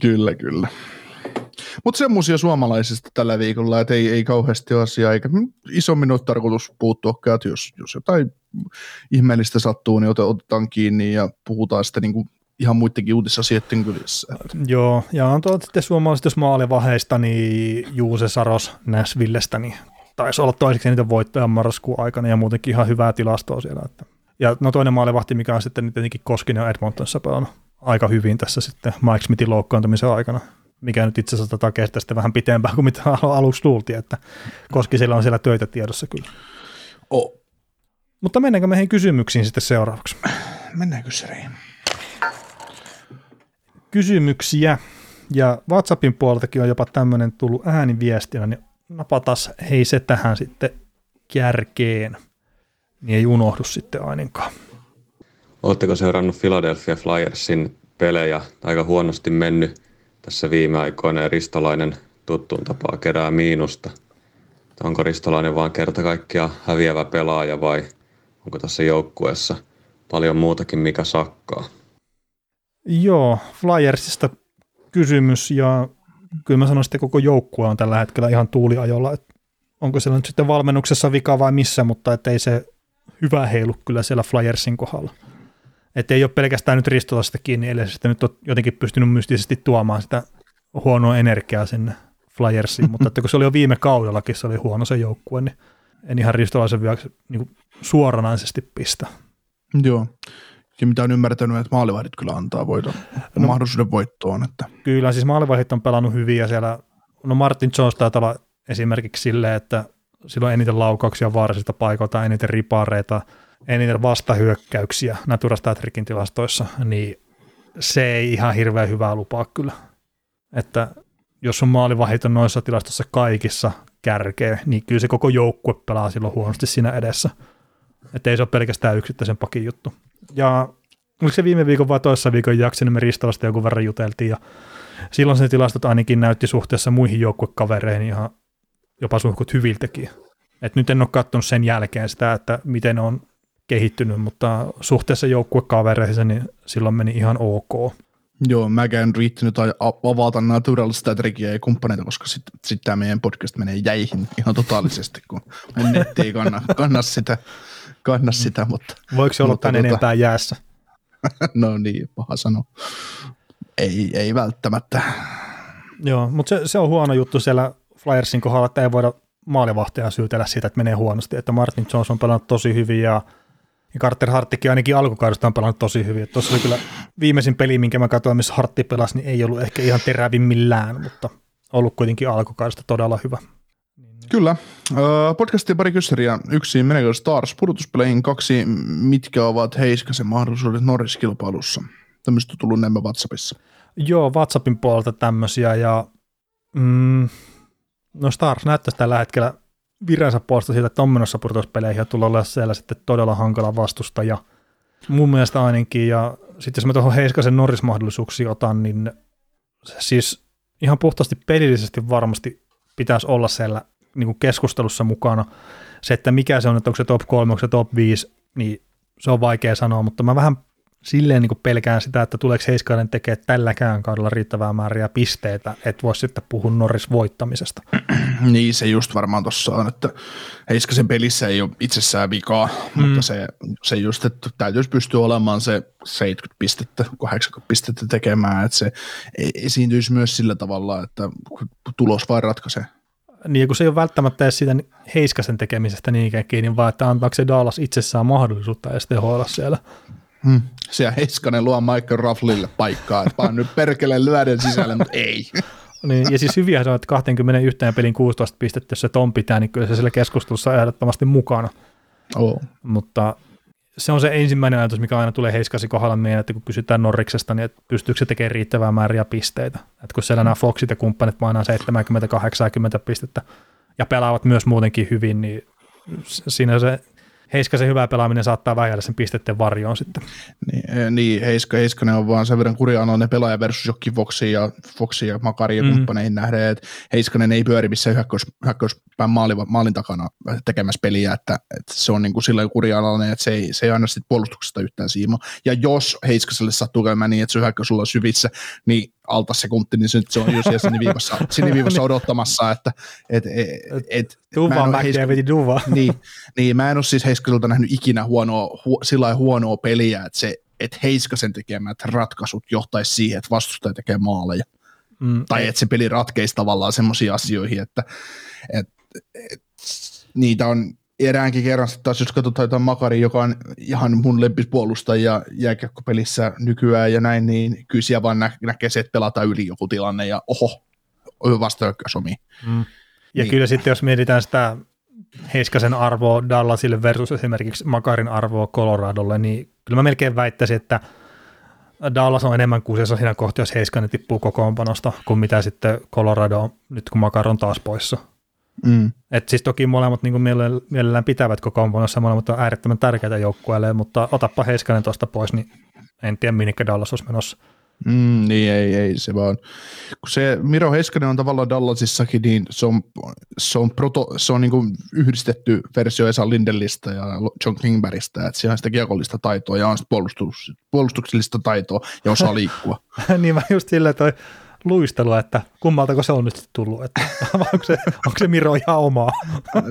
Kyllä, kyllä. Mutta semmoisia suomalaisista tällä viikolla, että ei, ei kauheasti asiaa, eikä isommin ole tarkoitus puuttua, että jos, jos jotain ihmeellistä sattuu, niin ote- otetaan kiinni ja puhutaan sitten niinku ihan muidenkin uutisasioiden kylissä. Joo, ja on tuolta sitten suomalaiset, jos maalivaheista, niin Juuse Saros Näsvillestä, niin taisi olla toiseksi niitä voittoja marraskuun aikana ja muutenkin ihan hyvää tilastoa siellä. Että. Ja no toinen maalivahti, mikä on sitten tietenkin Koskinen on Edmontonissa pelannut aika hyvin tässä sitten Mike Smithin loukkaantumisen aikana, mikä nyt itse asiassa takia kestää sitten vähän pitempään kuin mitä al- aluksi luultiin, että Koskisella on siellä töitä tiedossa kyllä. Oh. Mutta mennäänkö meihin kysymyksiin sitten seuraavaksi? Mennäänkö seriin? kysymyksiä. Ja WhatsAppin puoleltakin on jopa tämmöinen tullut ääniviestinä, niin napatas hei se tähän sitten kärkeen. Niin ei unohdu sitten ainakaan. Oletteko seurannut Philadelphia Flyersin pelejä? Aika huonosti mennyt tässä viime aikoina ja Ristolainen tuttuun tapaa kerää miinusta. Onko Ristolainen vaan kerta kaikkiaan häviävä pelaaja vai onko tässä joukkueessa paljon muutakin mikä sakkaa? Joo, Flyersista kysymys ja kyllä mä sanoisin, että koko joukkue on tällä hetkellä ihan tuuliajolla. Että onko siellä nyt sitten valmennuksessa vika vai missä, mutta ettei se hyvä heilu kyllä siellä Flyersin kohdalla. Että ei ole pelkästään nyt Ristolasta kiinni, eli sitten nyt on jotenkin pystynyt mystisesti tuomaan sitä huonoa energiaa sinne Flyersiin, mutta että kun se oli jo viime kaudellakin, se oli huono se joukkue, niin en ihan Ristolaisen vielä niin suoranaisesti pistä. Joo. Ja mitä on ymmärtänyt, että maalivahdit kyllä antaa voiton, no, mahdollisuuden voittoon. Että. Kyllä, siis maalivahdit on pelannut hyvin ja siellä, no Martin Jones taitaa olla esimerkiksi silleen, että sillä on eniten laukauksia vaarallisista paikoilta, eniten ripareita, eniten vastahyökkäyksiä Natura Statrickin tilastoissa, niin se ei ihan hirveän hyvää lupaa kyllä. Että jos sun maalivahit on noissa tilastossa kaikissa kärkeä, niin kyllä se koko joukkue pelaa silloin huonosti siinä edessä. Että ei se ole pelkästään yksittäisen pakin juttu. Ja oliko se viime viikon vai toissa viikon jakso, niin me Ristolasta jonkun verran juteltiin, ja silloin se tilastot ainakin näytti suhteessa muihin joukkuekavereihin ihan jopa suhkut hyviltäkin. Et nyt en ole katsonut sen jälkeen sitä, että miten on kehittynyt, mutta suhteessa joukkuekavereihin niin silloin meni ihan ok. Joo, mäkään en riittänyt a- avata Natural Statrickia ja kumppaneita, koska sitten sit tämä meidän podcast menee jäihin ihan totaalisesti, kun netti ei kanna, kanna sitä, kanna sitä mutta Voiko se olla tän tota- enempää jäässä? no niin, paha sanoa. Ei, ei välttämättä. Joo, mutta se, se, on huono juttu siellä Flyersin kohdalla, että ei voida maalivahtia syytellä siitä, että menee huonosti. Että Martin Jones on pelannut tosi hyvin ja, Carter Harttikin ainakin alkukaudesta on pelannut tosi hyvin. Tuossa oli kyllä viimeisin peli, minkä mä katsoin, missä Hartti pelasi, niin ei ollut ehkä ihan terävimmillään, mutta ollut kuitenkin alkukaudesta todella hyvä. Kyllä. Podcastin pari kyssäriä. Yksi meneekö Stars pudotuspeleihin, kaksi mitkä ovat Heiskasen mahdollisuudet Norris-kilpailussa. Tämmöistä on tullut nämä WhatsAppissa. Joo, WhatsAppin puolelta tämmöisiä ja mm, no Stars näyttäisi tällä hetkellä viransa puolesta siitä, että on menossa pudotuspeleihin ja tulee olla siellä sitten todella hankala vastustaja. Mun mielestä ainakin ja sitten jos mä tuohon Heiskasen Norris-mahdollisuuksiin otan, niin siis ihan puhtaasti pelillisesti varmasti pitäisi olla siellä niin kuin keskustelussa mukana. Se, että mikä se on, että onko se top 3, onko se top 5, niin se on vaikea sanoa, mutta mä vähän silleen niin pelkään sitä, että tuleeko Heiskanen tekemään tälläkään kaudella riittävää määriä pisteitä, että voisi sitten puhua Norris voittamisesta. Niin se just varmaan tuossa on, että Heiskasen pelissä ei ole itsessään vikaa, mm. mutta se, se just, että täytyisi pystyä olemaan se 70 pistettä, 80 pistettä tekemään, että se e- esiintyisi myös sillä tavalla, että tulos vain ratkaisee. Niin, kun se ei ole välttämättä edes siitä Heiskasen tekemisestä niinkään kiinni, vaan että antaako se Dallas itsessään mahdollisuutta edes tehoilla siellä. Hmm. Siellä Heiskanen luo Michael Rafflille paikkaa, että vaan nyt perkele lyöden sisälle, mutta ei. Niin, ja siis hyviä se on, että 21 pelin 16 pistettä, jos se ton pitää, niin kyllä se siellä keskustelussa ehdottomasti mukana. Oh. Mutta se on se ensimmäinen ajatus, mikä aina tulee Heiskasi kohdalla mieleen, että kun kysytään Norriksesta, niin että pystyykö se tekemään riittävää määriä pisteitä. Että kun siellä nämä Foxit ja kumppanit painaa 70-80 pistettä ja pelaavat myös muutenkin hyvin, niin siinä se Heiskasen hyvä pelaaminen saattaa vähällä sen pisteiden varjoon sitten. Niin, eh, niin Heiska, Heiskanen on vaan sen verran kurianoinen pelaaja versus jokki Foxi ja, Foxi ja Makari ja mm. kumppaneihin nähden, että Heiskanen ei pyöri missään hyökkäys, hyökkäyspään maalin, maalin takana tekemässä peliä, että, että se on niin kuin silleen kurianoinen, että se ei, se ei anna sitten puolustuksesta yhtään siima. Ja jos Heiskaselle sattuu käymään niin, että se hyökkäys on syvissä, niin alta sekunti, niin se on jo siellä siniviivassa, siniviivassa odottamassa, että et, et, et, Duva, McDavid, Duva. Niin, niin, mä en ole siis Heiskaselta nähnyt ikinä huonoa, hu, sillä huonoa peliä, että se että Heiskasen tekemät ratkaisut johtaisi siihen, että vastustaja tekee maaleja. Mm, tai että se peli ratkeisi tavallaan semmoisiin asioihin, että et, et, niitä on eräänkin kerran sitten taas, jos katsotaan jotain Makari, joka on ihan mun lempispuolustaja jääkiekkopelissä nykyään ja näin, niin kyllä siellä vaan nä- näkee se, että pelataan yli joku tilanne ja oho, vastahyökkäys omi. Mm. Ja niin. kyllä sitten jos mietitään sitä Heiskasen arvoa Dallasille versus esimerkiksi Makarin arvoa Coloradolle, niin kyllä mä melkein väittäisin, että Dallas on enemmän kuusessa siinä kohtaa, jos Heiskanen tippuu kokoonpanosta, kuin mitä sitten Colorado on, nyt kun Makar on taas poissa. Mm. Et siis toki molemmat niin mielellään pitävät kokoonpanossa, molemmat on äärettömän tärkeitä joukkueelle, mutta otappa Heiskanen tuosta pois, niin en tiedä minne Dallas olisi menossa. Mm, niin ei, ei se vaan. Kun se Miro Heiskanen on tavallaan Dallasissakin, niin se on, se on, proto, se on niin kuin yhdistetty versio Esa Lindellistä ja John Klingbergistä, että siellä on sitä kiekollista taitoa ja on puolustus, puolustuksellista taitoa ja osaa liikkua. niin mä just silleen toi luistelua, että kummaltako se on nyt tullut, että onko se, onko se Miro ihan omaa?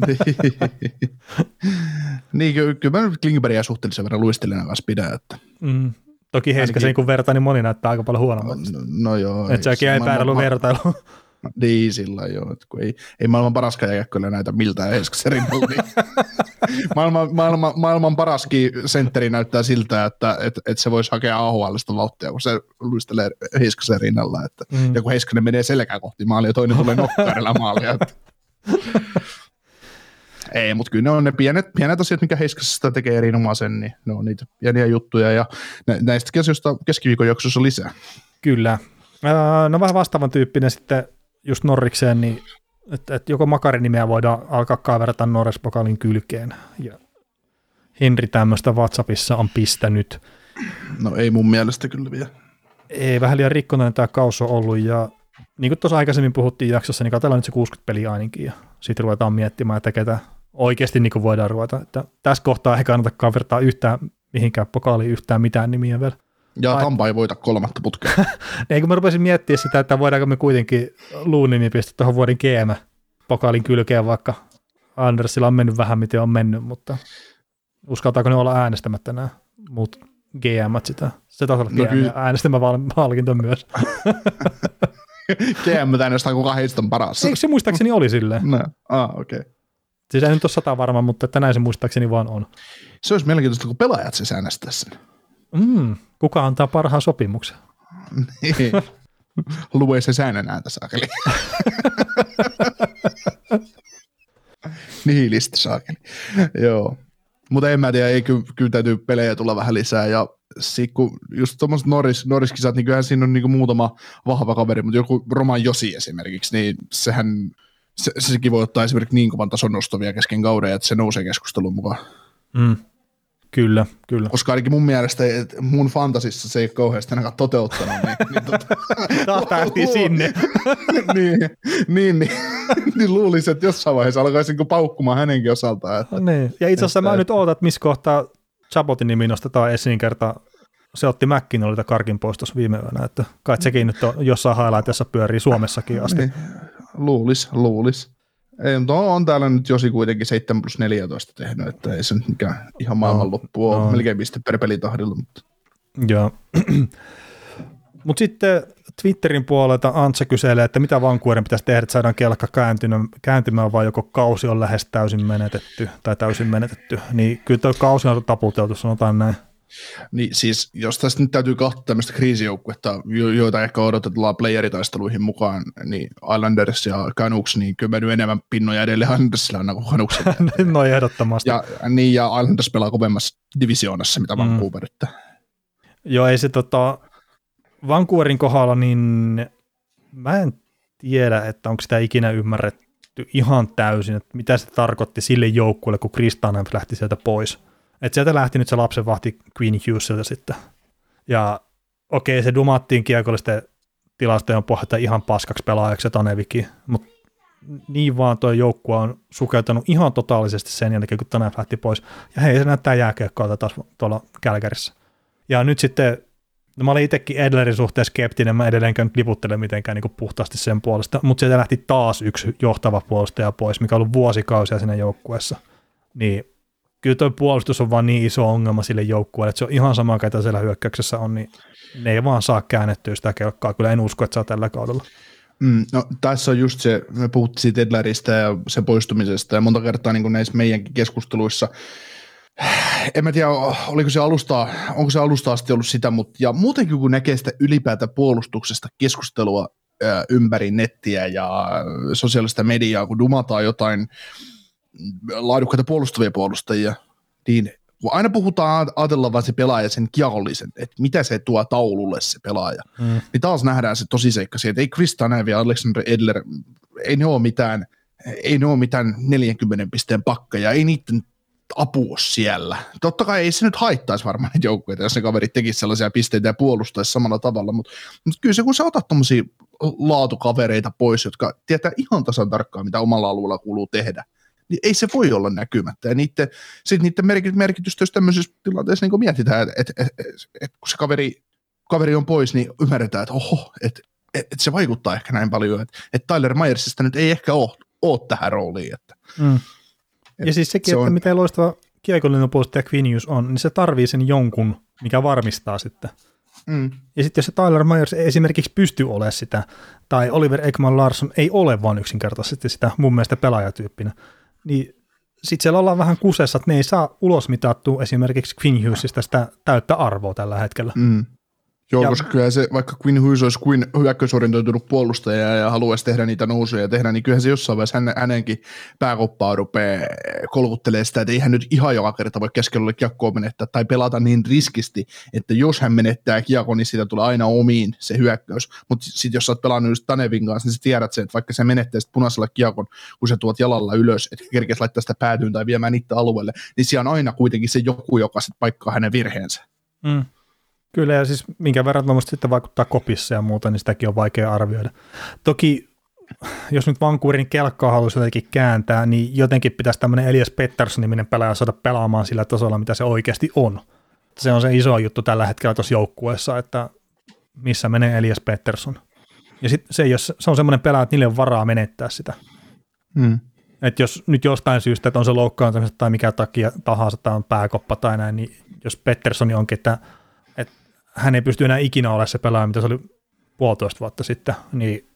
niin, kyllä, kyllä mä nyt Klingbergia suhteellisen verran luistelijana kanssa pidän, että mm. Toki Heiskasen kun vertaa, niin moni näyttää aika paljon huonommalta. No, no joo. Että sekin ei päädellä vertailu. Niin, sillä joo. Että kun ei, ei maailman paras kyllä näitä miltään Heiskasen rinnalla. Niin maailman, maailman, maailman paraskin sentteri näyttää siltä, että et, et se voisi hakea AHLista vauhtia, kun se luistelee Heiskasen rinnalla. Että, mm. Ja kun Heiskanen menee selkää kohti maalia toinen tulee nokkaarilla maalia. Että. Ei, mutta kyllä ne on ne pienet, pienet asiat, mikä Heiskasesta tekee erinomaisen, niin ne on niitä pieniä juttuja ja näistä asioista keskiviikon jaksossa lisää. Kyllä. No vähän vastaavan tyyppinen sitten just Norrikseen, niin että, että joko Makarin voidaan alkaa kaiverata Norris Pokalin kylkeen. Ja Henri tämmöistä WhatsAppissa on pistänyt. No ei mun mielestä kyllä vielä. Ei, vähän liian rikkonainen tämä kaus on ollut ja niin kuin tuossa aikaisemmin puhuttiin jaksossa, niin katsellaan nyt se 60 peliä ainakin ja sitten ruvetaan miettimään, että ketä oikeasti niin kuin voidaan ruveta. Että tässä kohtaa ei kannata kavertaa yhtään mihinkään pokaaliin yhtään mitään nimiä vielä. Ja Vai... Tampa ei voita kolmatta putkea. ei kun mä rupesin miettiä sitä, että voidaanko me kuitenkin luunimi pistää tuohon vuoden GM pokaalin kylkeen, vaikka Andersilla on mennyt vähän miten on mennyt, mutta uskaltaako ne olla äänestämättä nämä muut GM sitä? Se taisi olla no, GM äänestämä palkinto myös. GM äänestää, kuka heistä on paras. Eikö se muistaakseni oli silleen? No, ah, okei. Okay. Siis ei nyt ole sata varma, mutta että näin se muistaakseni vaan on. Se olisi mielenkiintoista, kun pelaajat se äänestää sen. Mm, kuka antaa parhaan sopimuksen? niin. Lue se säännön ääntä saakeli. Nihilistä saakeli. Joo. Mutta en mä tiedä, ei kyllä, kyllä täytyy pelejä tulla vähän lisää. Ja kun just tuommoiset Norris, Norris-kisat, niin kyllähän siinä on niin muutama vahva kaveri, mutta joku Roman Josi esimerkiksi, niin sehän se, sekin voi ottaa esimerkiksi niin kovan tason nostovia kesken kauden, että se nousee keskustelun mukaan. Mm. Kyllä, kyllä. Koska ainakin mun mielestä että mun fantasissa se ei ole kauheasti ainakaan toteuttanut. Niin, niin tota, Taas päästiin sinne. niin, niin, niin, niin luulisin, että jossain vaiheessa alkaisin paukkumaan hänenkin osaltaan. Että, niin. Ja itse asiassa että, mä nyt ootan, että missä kohtaa Chabotin nimi nostetaan esiin kerta. Se otti Mäkkin oli karkin pois tuossa viime yönä, että kai sekin nyt on jossain highlightissa pyörii Suomessakin asti. Niin luulis, luulis. Ei, mutta on, on täällä nyt Josi kuitenkin 7 plus 14 tehnyt, että ei se nyt mikään ihan maailmanloppu no, ole, no. melkein piste per pelitahdilla. Mutta. Joo. Mutta sitten Twitterin puolelta Antsa kyselee, että mitä Vancouverin pitäisi tehdä, että saadaan kelkka kääntymään, kääntymään vai joko kausi on lähes täysin menetetty tai täysin menetetty. Niin kyllä tuo kausi on taputeltu, sanotaan näin. Niin siis, jos tästä nyt täytyy katsoa tämmöistä kriisijoukkuetta, joita ehkä odotetaan playeritaisteluihin mukaan, niin Islanders ja Canucks, niin kyllä nyt enemmän pinnoja edelleen Islandersilla on kuin Canucksilla. no ehdottomasti. Ja, niin, ja Islanders pelaa kovemmassa divisioonassa, mitä mm. Vancouver. Että. Joo, ei se tota, Vancouverin kohdalla, niin mä en tiedä, että onko sitä ikinä ymmärretty ihan täysin, että mitä se tarkoitti sille joukkueelle, kun Kristanen lähti sieltä pois. Että sieltä lähti nyt se lapsen vahti Queen Hughesilta sitten. Ja okei, okay, se dumattiin kiekollisten tilastojen pohjalta ihan paskaksi pelaajaksi Tanevikin, mutta niin vaan tuo joukkue on sukeltanut ihan totaalisesti sen jälkeen, kun Tanev lähti pois. Ja hei, se näyttää jääkiekkoa taas tuolla Kälkärissä. Ja nyt sitten, no mä olin itsekin Edlerin suhteen skeptinen, mä edelleenkään liputtele mitenkään niin puhtaasti sen puolesta, mutta sieltä lähti taas yksi johtava puolustaja pois, mikä on ollut vuosikausia siinä joukkueessa. Niin kyllä tuo puolustus on vaan niin iso ongelma sille joukkueelle, että se on ihan sama, ketä siellä hyökkäyksessä on, niin ne ei vaan saa käännettyä sitä kelkkaa. Kyllä en usko, että saa tällä kaudella. Mm, no, tässä on just se, me puhuttiin siitä Edleristä ja sen poistumisesta ja monta kertaa niin kuin näissä meidänkin keskusteluissa, en mä tiedä, oliko se alusta, onko se alusta asti ollut sitä, mutta ja muutenkin kun näkee sitä ylipäätä puolustuksesta keskustelua ympäri nettiä ja sosiaalista mediaa, kun dumataan jotain laadukkaita puolustavia puolustajia, niin kun aina puhutaan, ajatellaan vain se pelaaja sen kiekollisen, että mitä se tuo taululle se pelaaja, mm. niin taas nähdään se tosiseikka että ei Chris Tanev ja Alexander Edler, ei ne ole mitään, ei ne ole mitään 40 pisteen pakkeja, ei niiden apu siellä. Totta kai ei se nyt haittaisi varmaan niitä joukkueita, jos ne kaverit tekisivät sellaisia pisteitä ja puolustaisi samalla tavalla, mutta, mutta kyllä se kun sä otat tuommoisia laatukavereita pois, jotka tietää ihan tasan tarkkaan, mitä omalla alueella kuuluu tehdä, niin ei se voi olla näkymättä. Ja niiden, sit niiden merkitystä, jos tämmöisessä tilanteessa niin mietitään, että et, et, et, kun se kaveri, kaveri on pois, niin ymmärretään, että oho, että et, et se vaikuttaa ehkä näin paljon, että et Tyler Myersista nyt ei ehkä ole, ole tähän rooliin. Että, mm. et ja siis sekin, se on, että miten loistava kiekollinen puolustaja Quinius on, niin se tarvii sen jonkun, mikä varmistaa sitten. Mm. Ja sitten jos se Tyler Myers ei esimerkiksi pysty olemaan sitä, tai Oliver Ekman Larsson ei ole vaan yksinkertaisesti sitä mun mielestä pelaajatyyppinä, niin sitten siellä ollaan vähän kusessa, että ne ei saa ulos mitattua esimerkiksi Quinn Hughesista sitä täyttä arvoa tällä hetkellä. Mm. Joo, ja, koska kyllä se, vaikka Quinn Hughes olisi kuin hyökkäysorientoitunut puolustaja ja haluaisi tehdä niitä nousuja ja tehdä, niin kyllähän se jossain vaiheessa hänen, hänenkin pääkoppaa rupeaa kolkuttelemaan sitä, että ei hän nyt ihan joka kerta voi keskellä kiekkoa menettää tai pelata niin riskisti, että jos hän menettää kiekko, niin siitä tulee aina omiin se hyökkäys. Mutta sitten jos sä oot pelannut just Tanevin kanssa, niin sä tiedät sen, että vaikka se menettää sitten punaisella kiekon, kun sä tuot jalalla ylös, että kerkeä laittaa sitä päätyyn tai viemään niitä alueelle, niin siellä on aina kuitenkin se joku, joka sitten paikkaa hänen virheensä. Mm. Kyllä, ja siis minkä verran tuommoista sitten vaikuttaa kopissa ja muuta, niin sitäkin on vaikea arvioida. Toki, jos nyt Vancouverin kelkkaa haluaisi jotenkin kääntää, niin jotenkin pitäisi tämmöinen Elias Pettersson-niminen pelaaja saada pelaamaan sillä tasolla, mitä se oikeasti on. Se on se iso juttu tällä hetkellä tuossa joukkueessa, että missä menee Elias Pettersson. Ja sit se, jos, se on semmoinen pelaaja, että niille on varaa menettää sitä. Mm. Että jos nyt jostain syystä, että on se loukkaantumista tai mikä takia tahansa, tai on pääkoppa tai näin, niin jos Pettersson onkin, että hän ei pysty enää ikinä olemaan se pelaaja, mitä se oli puolitoista vuotta sitten, niin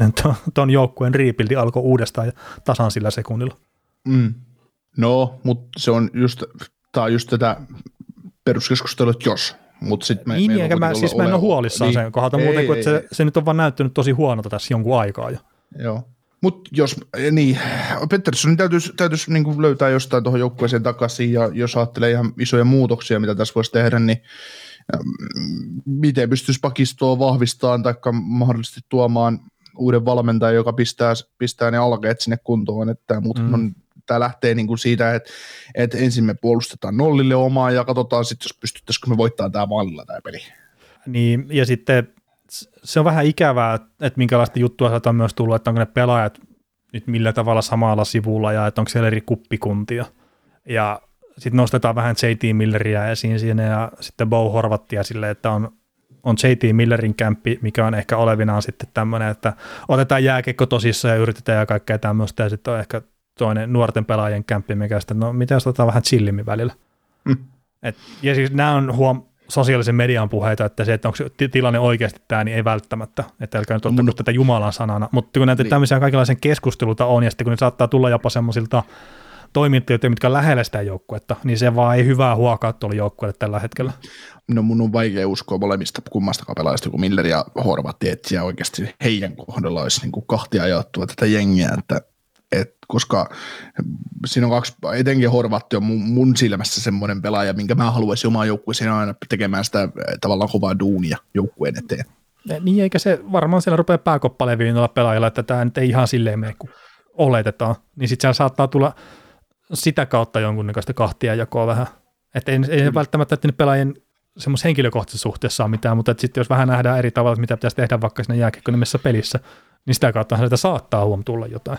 tuon joukkueen riipilti alkoi uudestaan ja tasan sillä sekunnilla. Mm. No, mutta se on just, tää on just tätä peruskeskustelua, että jos, mutta sitten me, niin, eikä mä, siis mä en ole huolissaan niin, sen kohdalta muuten kuin, että se, se, nyt on vaan näyttänyt tosi huonolta tässä jonkun aikaa jo. Joo. Mutta jos, niin, Petterssonin täytyisi, täytyisi niin löytää jostain tuohon joukkueeseen takaisin, ja jos ajattelee ihan isoja muutoksia, mitä tässä voisi tehdä, niin miten pystyisi pakistoa vahvistamaan tai mahdollisesti tuomaan uuden valmentajan, joka pistää, pistää ne alkeet sinne kuntoon, että mutta mm. on, tämä lähtee niin kuin siitä, että, että ensin me puolustetaan nollille omaa ja katsotaan sitten, jos pystyttäisikö me voittaa tämä maalilla tämä peli. Niin, ja sitten se on vähän ikävää, että minkälaista juttua sieltä on myös tullut, että onko ne pelaajat nyt millä tavalla samalla sivulla ja että onko siellä eri kuppikuntia. Ja sitten nostetaan vähän JT Milleriä esiin siinä ja sitten Bow Horvattia sille, että on, on JT Millerin kämppi, mikä on ehkä olevinaan sitten tämmöinen, että otetaan jääkekko tosissaan ja yritetään ja kaikkea tämmöistä ja sitten on ehkä toinen nuorten pelaajien kämppi, mikä sitten, no miten jos otetaan vähän chillimmin välillä. Mm. Et, ja siis nämä on huom, sosiaalisen median puheita, että se, että onko tilanne oikeasti tämä, niin ei välttämättä, että älkää nyt ottako tätä Jumalan sanana, mutta kun näitä niin. tämmöisiä kaikenlaisen keskusteluta on, ja sitten kun ne saattaa tulla jopa semmoisilta toimittajilta, mitkä on lähellä sitä joukkuetta, niin se vaan ei hyvää huokaa tuolla joukkueelle tällä hetkellä. No mun on vaikea uskoa molemmista kummasta pelaajista kuin Miller ja Horvatti, että siellä oikeasti heidän kohdalla olisi niin kuin kahtia jaettua tätä jengiä, että et, koska siinä on kaksi, etenkin Horvatti on mun, mun silmässä semmoinen pelaaja, minkä mä haluaisin omaan joukkueeseen aina tekemään sitä eh, tavallaan kovaa duunia joukkueen eteen. Niin, eikä se varmaan siellä rupea pääkoppaleviin olla pelaajilla, että tämä nyt ei ihan silleen mene kuin oletetaan. Niin sitten saattaa tulla sitä kautta jonkunnäköistä kahtia jakoa vähän. Että ei, ei mm. välttämättä, että ne pelaajien semmoisessa henkilökohtaisessa suhteessa on mitään, mutta sitten jos vähän nähdään eri tavalla, mitä pitäisi tehdä vaikka siinä jääkiekko pelissä, niin sitä kautta sitä saattaa huom tulla jotain.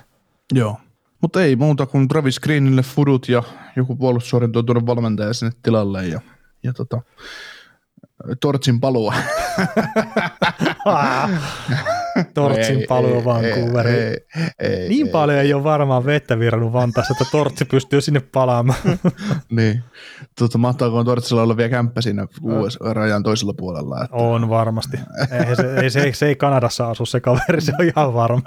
Joo, mutta ei muuta kuin Travis Greenille fudut ja joku puolustusorientoitunut valmentaja sinne tilalle ja, ja tota, Tortsin palua. Tortsin paluu Vancouveriin. Niin ei, paljon ei, ei ole varmaan vettä virannut Vantaassa, että Tortsi pystyy sinne palaamaan. niin. Tota, mahtaako Tortsilla olla vielä kämppä siinä rajan toisella puolella? Että... On varmasti. ei, se, ei, se, se ei Kanadassa asu se kaveri, se on ihan varma.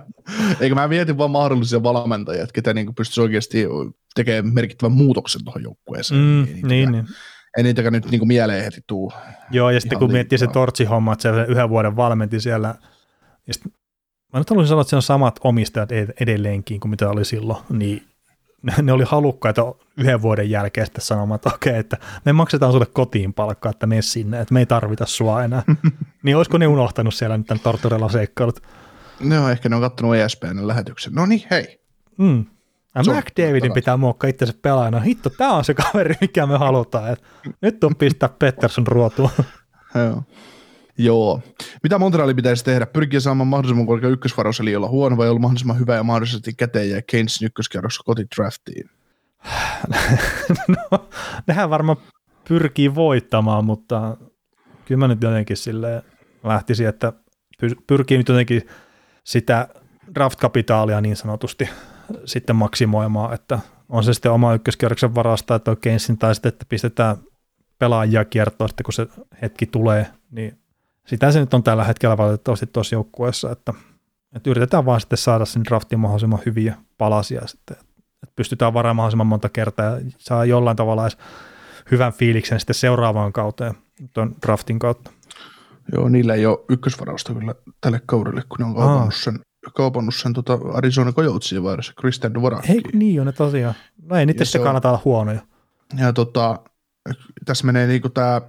Eikö mä mietin vaan mahdollisia valmentajia, että ketä niin pystyisi oikeasti tekemään merkittävän muutoksen tuohon joukkueeseen. Mm, niin, niin, niin ei niitäkään nyt niin mieleen heti tuu. Joo, ja sitten kun miettii se Tortsi-homma, että se yhden vuoden valmenti siellä, ja sit, mä nyt haluaisin sanoa, että se on samat omistajat edelleenkin kuin mitä oli silloin, niin ne oli halukkaita yhden vuoden jälkeen sitten sanomaan, että okei, että me maksetaan sulle kotiin palkkaa, että mene sinne, että me ei tarvita sua enää. niin olisiko ne unohtanut siellä nyt tämän Tortorella seikkailut? No ehkä ne on kattonut ESPN lähetyksen. No niin, hei. Mm. Ja McDavidin pitää muokkaa itsensä pelaajana. Hitto, tämä on se kaveri, mikä me halutaan. Et nyt on pistää Pettersson ruotuun. Joo. Joo. Mitä Montrealin pitäisi tehdä? Pyrkiä saamaan mahdollisimman korkea ykkösvaraus, eli olla huono, vai olla mahdollisimman hyvä ja mahdollisesti käteen ja Keynesin ykköskierroksessa kotidraftiin? no, nehän varmaan pyrkii voittamaan, mutta kyllä mä nyt jotenkin silleen lähtisin, että pyrkii nyt jotenkin sitä draft-kapitaalia niin sanotusti sitten maksimoimaan, että on se sitten oma ykköskierroksen varasta, että oikein tai sitten, että pistetään pelaajia kiertoa sitten, kun se hetki tulee, niin sitä se nyt on tällä hetkellä valitettavasti tuossa joukkueessa, että, että yritetään vaan sitten saada sen draftin mahdollisimman hyviä palasia sitten, että pystytään varaamaan mahdollisimman monta kertaa ja saa jollain tavalla edes hyvän fiiliksen sitten seuraavaan kauteen tuon draftin kautta. Joo, niillä ei ole ykkösvarausta kyllä tälle kaudelle, kun ne on kaupannut sen kaupannut sen tota Arizona Coyotesien vaiheessa, Christian Dvorak. Ei, niin on ne tosiaan. No ei niitä sitten kannata olla huonoja. Ja tota, tässä menee niinku tämä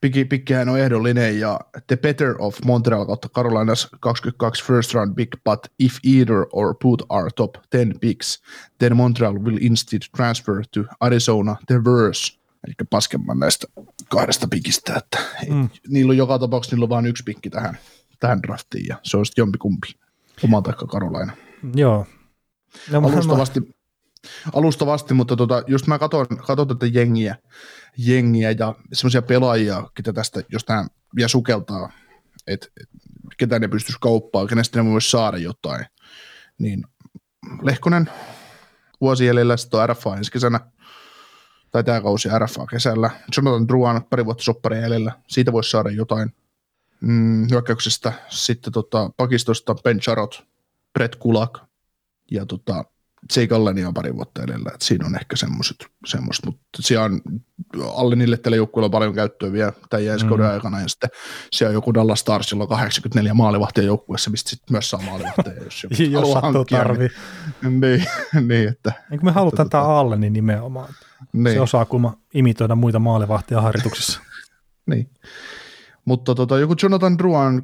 Pikki, Pikkihän on ehdollinen ja The Better of Montreal kautta Carolinas 22 first round pick, but if either or both are top 10 picks, then Montreal will instead transfer to Arizona the worst, eli paskemman näistä kahdesta pikistä, että mm. niillä on joka tapauksessa niillä on vain yksi pikki tähän, tähän draftiin ja se on sitten jompikumpi oma taikka Karolaina. Joo. No, alustavasti, mä... alustavasti, mutta tota, just mä katson, katson tätä jengiä, jengiä ja semmoisia pelaajia, ketä tästä, jos tämä vielä sukeltaa, että et, ketä ne pystyisi kauppaan, kenestä ne voisi saada jotain, niin Lehkonen vuosi jäljellä, sitten on RFA ensi kesänä, tai tämä kausi RFA kesällä. Jonathan Druan pari vuotta sopparin jäljellä, siitä voisi saada jotain mm, hyökkäyksestä. Sitten tota, pakistosta Ben Charot, Brett Kulak ja tota, Jake Allenia on pari vuotta edellä, että siinä on ehkä semmoiset, semmoiset mutta siellä on Allenille tällä joukkueella on paljon käyttöä vielä tämän ensi mm. aikana, ja sitten siellä on joku Dallas Stars, jolla on 84 maalivahtia joukkueessa, mistä sitten myös saa maalivahtia, jos joku jos haluaa hankkia. Niin, niin, niin, että, niin me halutaan että, tämä tota, Allenin nimenomaan, niin. se osaa kuma imitoida muita maalivahtia harjoituksissa. niin. Mutta tota, joku Jonathan Druan 5,5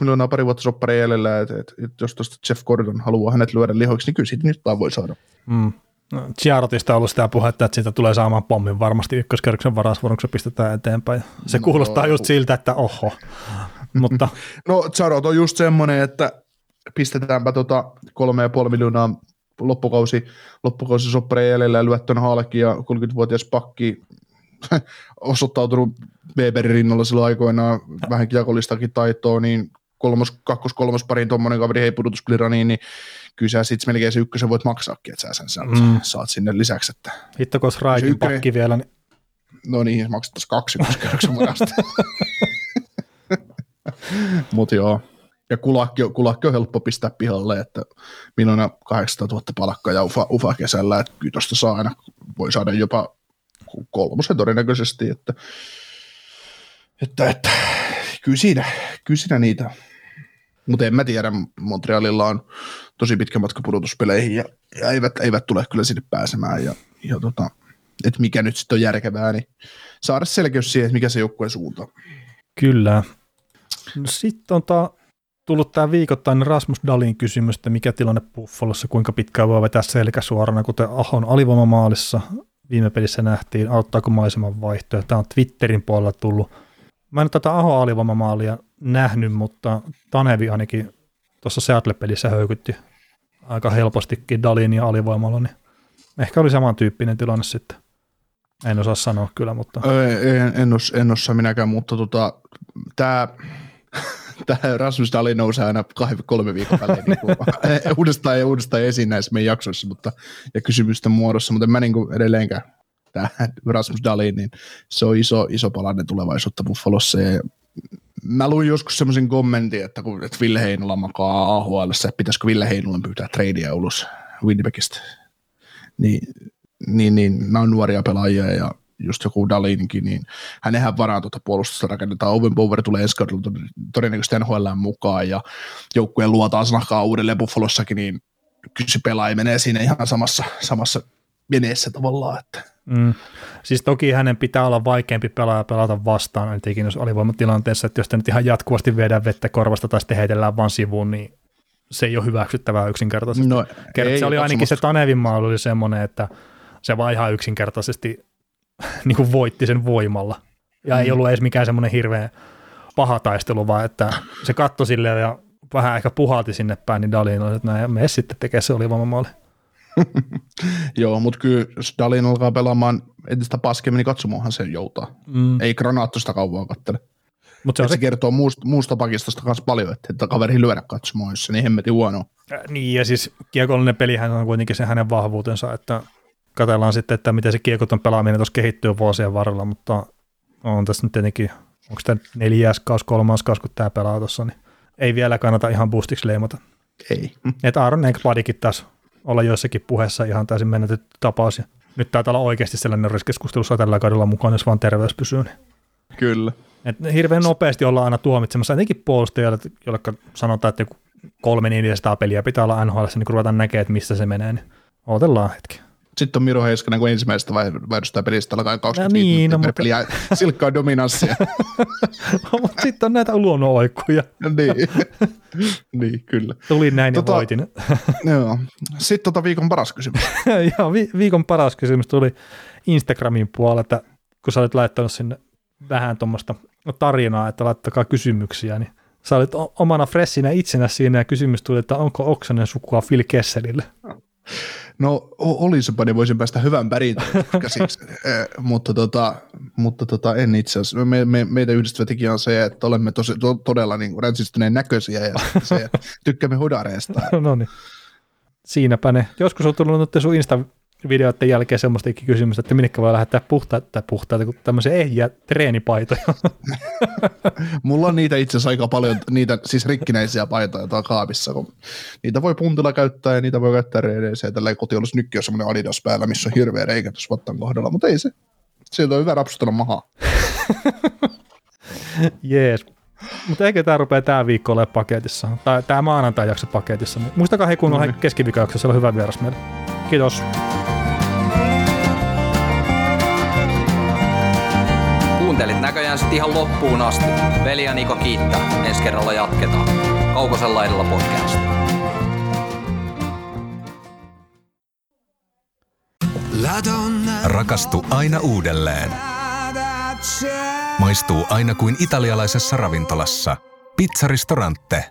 miljoonaa pari vuotta soppareja jäljellä, että et, et, jos tuosta Jeff Gordon haluaa hänet lyödä lihoiksi, niin kyllä siitä nyt voi saada. Mm. No, Giarotista on ollut sitä puhetta, että siitä tulee saamaan pommin varmasti ykköskerroksen varasvuoroksi pistetään eteenpäin. Se no, kuulostaa just siltä, että oho. Mutta. no Giarot on just semmoinen, että pistetäänpä tota kolme ja puoli miljoonaa loppukausi, loppukausi soppareja jäljellä ja lyöttön halki ja 30-vuotias pakki osoittautunut Weberin rinnalla silloin aikoinaan vähän jakollistakin taitoa, niin kolmos, kakkos, kolmos parin tuommoinen kaveri hei pudotusklira, niin, kyllä sä sitten melkein se ykkösen voit maksaakin, että sä sen saat, mm. saat sinne lisäksi. Että Hitto, kun Raikin pakki vielä, niin no niin, maksettaisiin kaksi ykköskerroksen varasta. Mutta joo, ja kulakki, on- kulakki on helppo pistää pihalle, että minun on 800 000 palkkaa ja ufa, ufa kesällä, että kyllä tuosta saa aina, voi saada jopa kolmosen todennäköisesti, että, että, että kyllä, siinä, kyllä siinä niitä mutta en mä tiedä, Montrealilla on tosi pitkä matka pudotuspeleihin ja, ja eivät, eivät tule kyllä sinne pääsemään. Ja, ja tota, että mikä nyt sitten on järkevää, niin saada selkeys siihen, että mikä se joukkueen suunta. Kyllä. No sitten on ta, tullut tämä viikoittainen Rasmus Dalin kysymys, että mikä tilanne Buffalossa, kuinka pitkään voi vetää selkä suorana, kuten Ahon alivoimamaalissa viime pelissä nähtiin, auttaako maiseman vaihtoja. Tämä on Twitterin puolella tullut. Mä en tätä Ahon alivoimamaalia nähnyt, mutta Tanevi ainakin tuossa Seattle-pelissä höykytti aika helpostikin Dalin ja alivoimalla, niin ehkä oli samantyyppinen tilanne sitten. En osaa sanoa kyllä, mutta En, en, os, en osaa minäkään, mutta tota, tämä Tämä Rasmus Dali nousee aina kahden, kolme viikon välein niin kuin, uudestaan ja uudestaan esiin näissä meidän jaksoissa mutta, ja kysymysten muodossa, mutta mä niin kuin edelleenkään tämä Rasmus Dali, niin se on iso, iso palanen tulevaisuutta Buffalossa ja mä luin joskus semmoisen kommentin, että kun että Ville Heinola makaa AHL, että pitäisikö Ville Heinolan pyytää tradeia ulos Winnipegistä, niin, niin, niin nämä on nuoria pelaajia ja just joku Dalinkin, niin hänenhän varaan tuota puolustusta rakennetaan. Owen Power tulee ensi kaudella tod- todennäköisesti NHL mukaan ja joukkueen luotaan sanakaa uudelleen Buffalossakin, niin kyllä se pelaaja menee siinä ihan samassa, samassa veneessä tavallaan. Että. Mm. Siis toki hänen pitää olla vaikeampi pelaaja pelata vastaan, etenkin jos alivoimatilanteessa, että jos te nyt ihan jatkuvasti viedään vettä korvasta tai sitten heitellään vaan sivuun, niin se ei ole hyväksyttävää yksinkertaisesti. No, ei se oli ainakin se Tanevin maali oli semmoinen, että se vaan ihan yksinkertaisesti niin kuin voitti sen voimalla. Ja ei Mm. ollut edes mikään semmoinen hirveän paha taistelu, vaan että se katsoi silleen ja vähän ehkä puhalti sinne päin, niin Dalin oli, että näin, mene sitten tekee se olivoimamaali. Joo, mutta kyllä jos Dalin alkaa pelaamaan entistä paskemmin, niin katsomohan se joutaa. Mm. Ei granaattosta kauan kattele. Se on Se, se, se kertoo muusta, muusta pakistosta myös paljon, että, että kaveri lyödä katsomaan, jos se niin hemmetin huono. Äh, Niin, ja siis kiekollinen pelihän on kuitenkin se hänen vahvuutensa, että katsellaan sitten, että miten se kiekoton pelaaminen tuossa kehittyy vuosien varrella, mutta on tässä nyt tietenkin, onko tämä neljäs kaus, kolmas kaus, kun tämä pelaa tuossa, niin ei vielä kannata ihan boostiksi leimata. Ei. Että Aaron Enkpadikin taas olla joissakin puheessa ihan täysin menetetty tapaus, ja nyt taitaa olla oikeasti sellainen riskeskustelussa tällä kaudella mukaan, jos vaan terveys pysyy. Niin. Kyllä. Et hirveän nopeasti ollaan aina tuomitsemassa, etenkin puolustajille, jolle sanotaan, että joku kolme 400 peliä pitää olla NHL, niin kun ruvetaan näkemään, että missä se menee, niin odotellaan hetki. Sitten on Miro Heiskanen, kun ensimmäisestä vaihdosta pelistä alkaa 25 niin, minuuttia no, mutta- peliä silkkaa dominanssia. Mutta sitten on näitä luonnonoikkuja. niin. niin, kyllä. Tuli näin Tota- ja voitin. Joo. Sitten tota viikon paras kysymys. ja vi- viikon paras kysymys tuli Instagramin puolelta, kun sä olit laittanut sinne vähän tuommoista tarinaa, että laittakaa kysymyksiä, niin sä olit omana freshinä itsenä siinä ja kysymys tuli, että onko Oksanen sukua Phil Kesselille. No olisipa, niin voisin päästä hyvän perinteen käsiksi, Eh, mutta, tota, mutta tota, en itse asiassa. Me, me, meitä yhdistävä tekijä on se, että olemme tosi, to, todella niin ränsistyneen näköisiä ja se, että tykkäämme hudareista. no niin. Siinäpä ne. Joskus on tullut nyt sun Insta-videoiden jälkeen semmoistakin kysymystä, että minnekä voi lähettää puhtaita, tai puhtaita, kun tämmöisiä ehjiä treenipaitoja. Mulla on niitä itse asiassa aika paljon, niitä siis rikkinäisiä paitoja tuolla kaapissa, kun niitä voi puntilla käyttää ja niitä voi käyttää reeneissä. Tällä kotiolossa nytkin on semmoinen Adidas päällä, missä on hirveä reikä tuossa vattan kohdalla, mutta ei se. Sieltä on hyvä rapsutella mahaa. Jees. Mutta eikö tämä rupea tämä viikko ole paketissa, tai tämä maanantai jakso paketissa. niin Muistakaa hei, kun on Noniin. keskiviikon jakso, siellä on hyvä vieras meille. Kiitos. Näköjään sit ihan loppuun asti. Veli ja Niko kiittää. Ensi kerralla jatketaan. Kaukosella laidalla podcast. Rakastu aina uudelleen. Maistuu aina kuin italialaisessa ravintolassa. Pizzaristorante.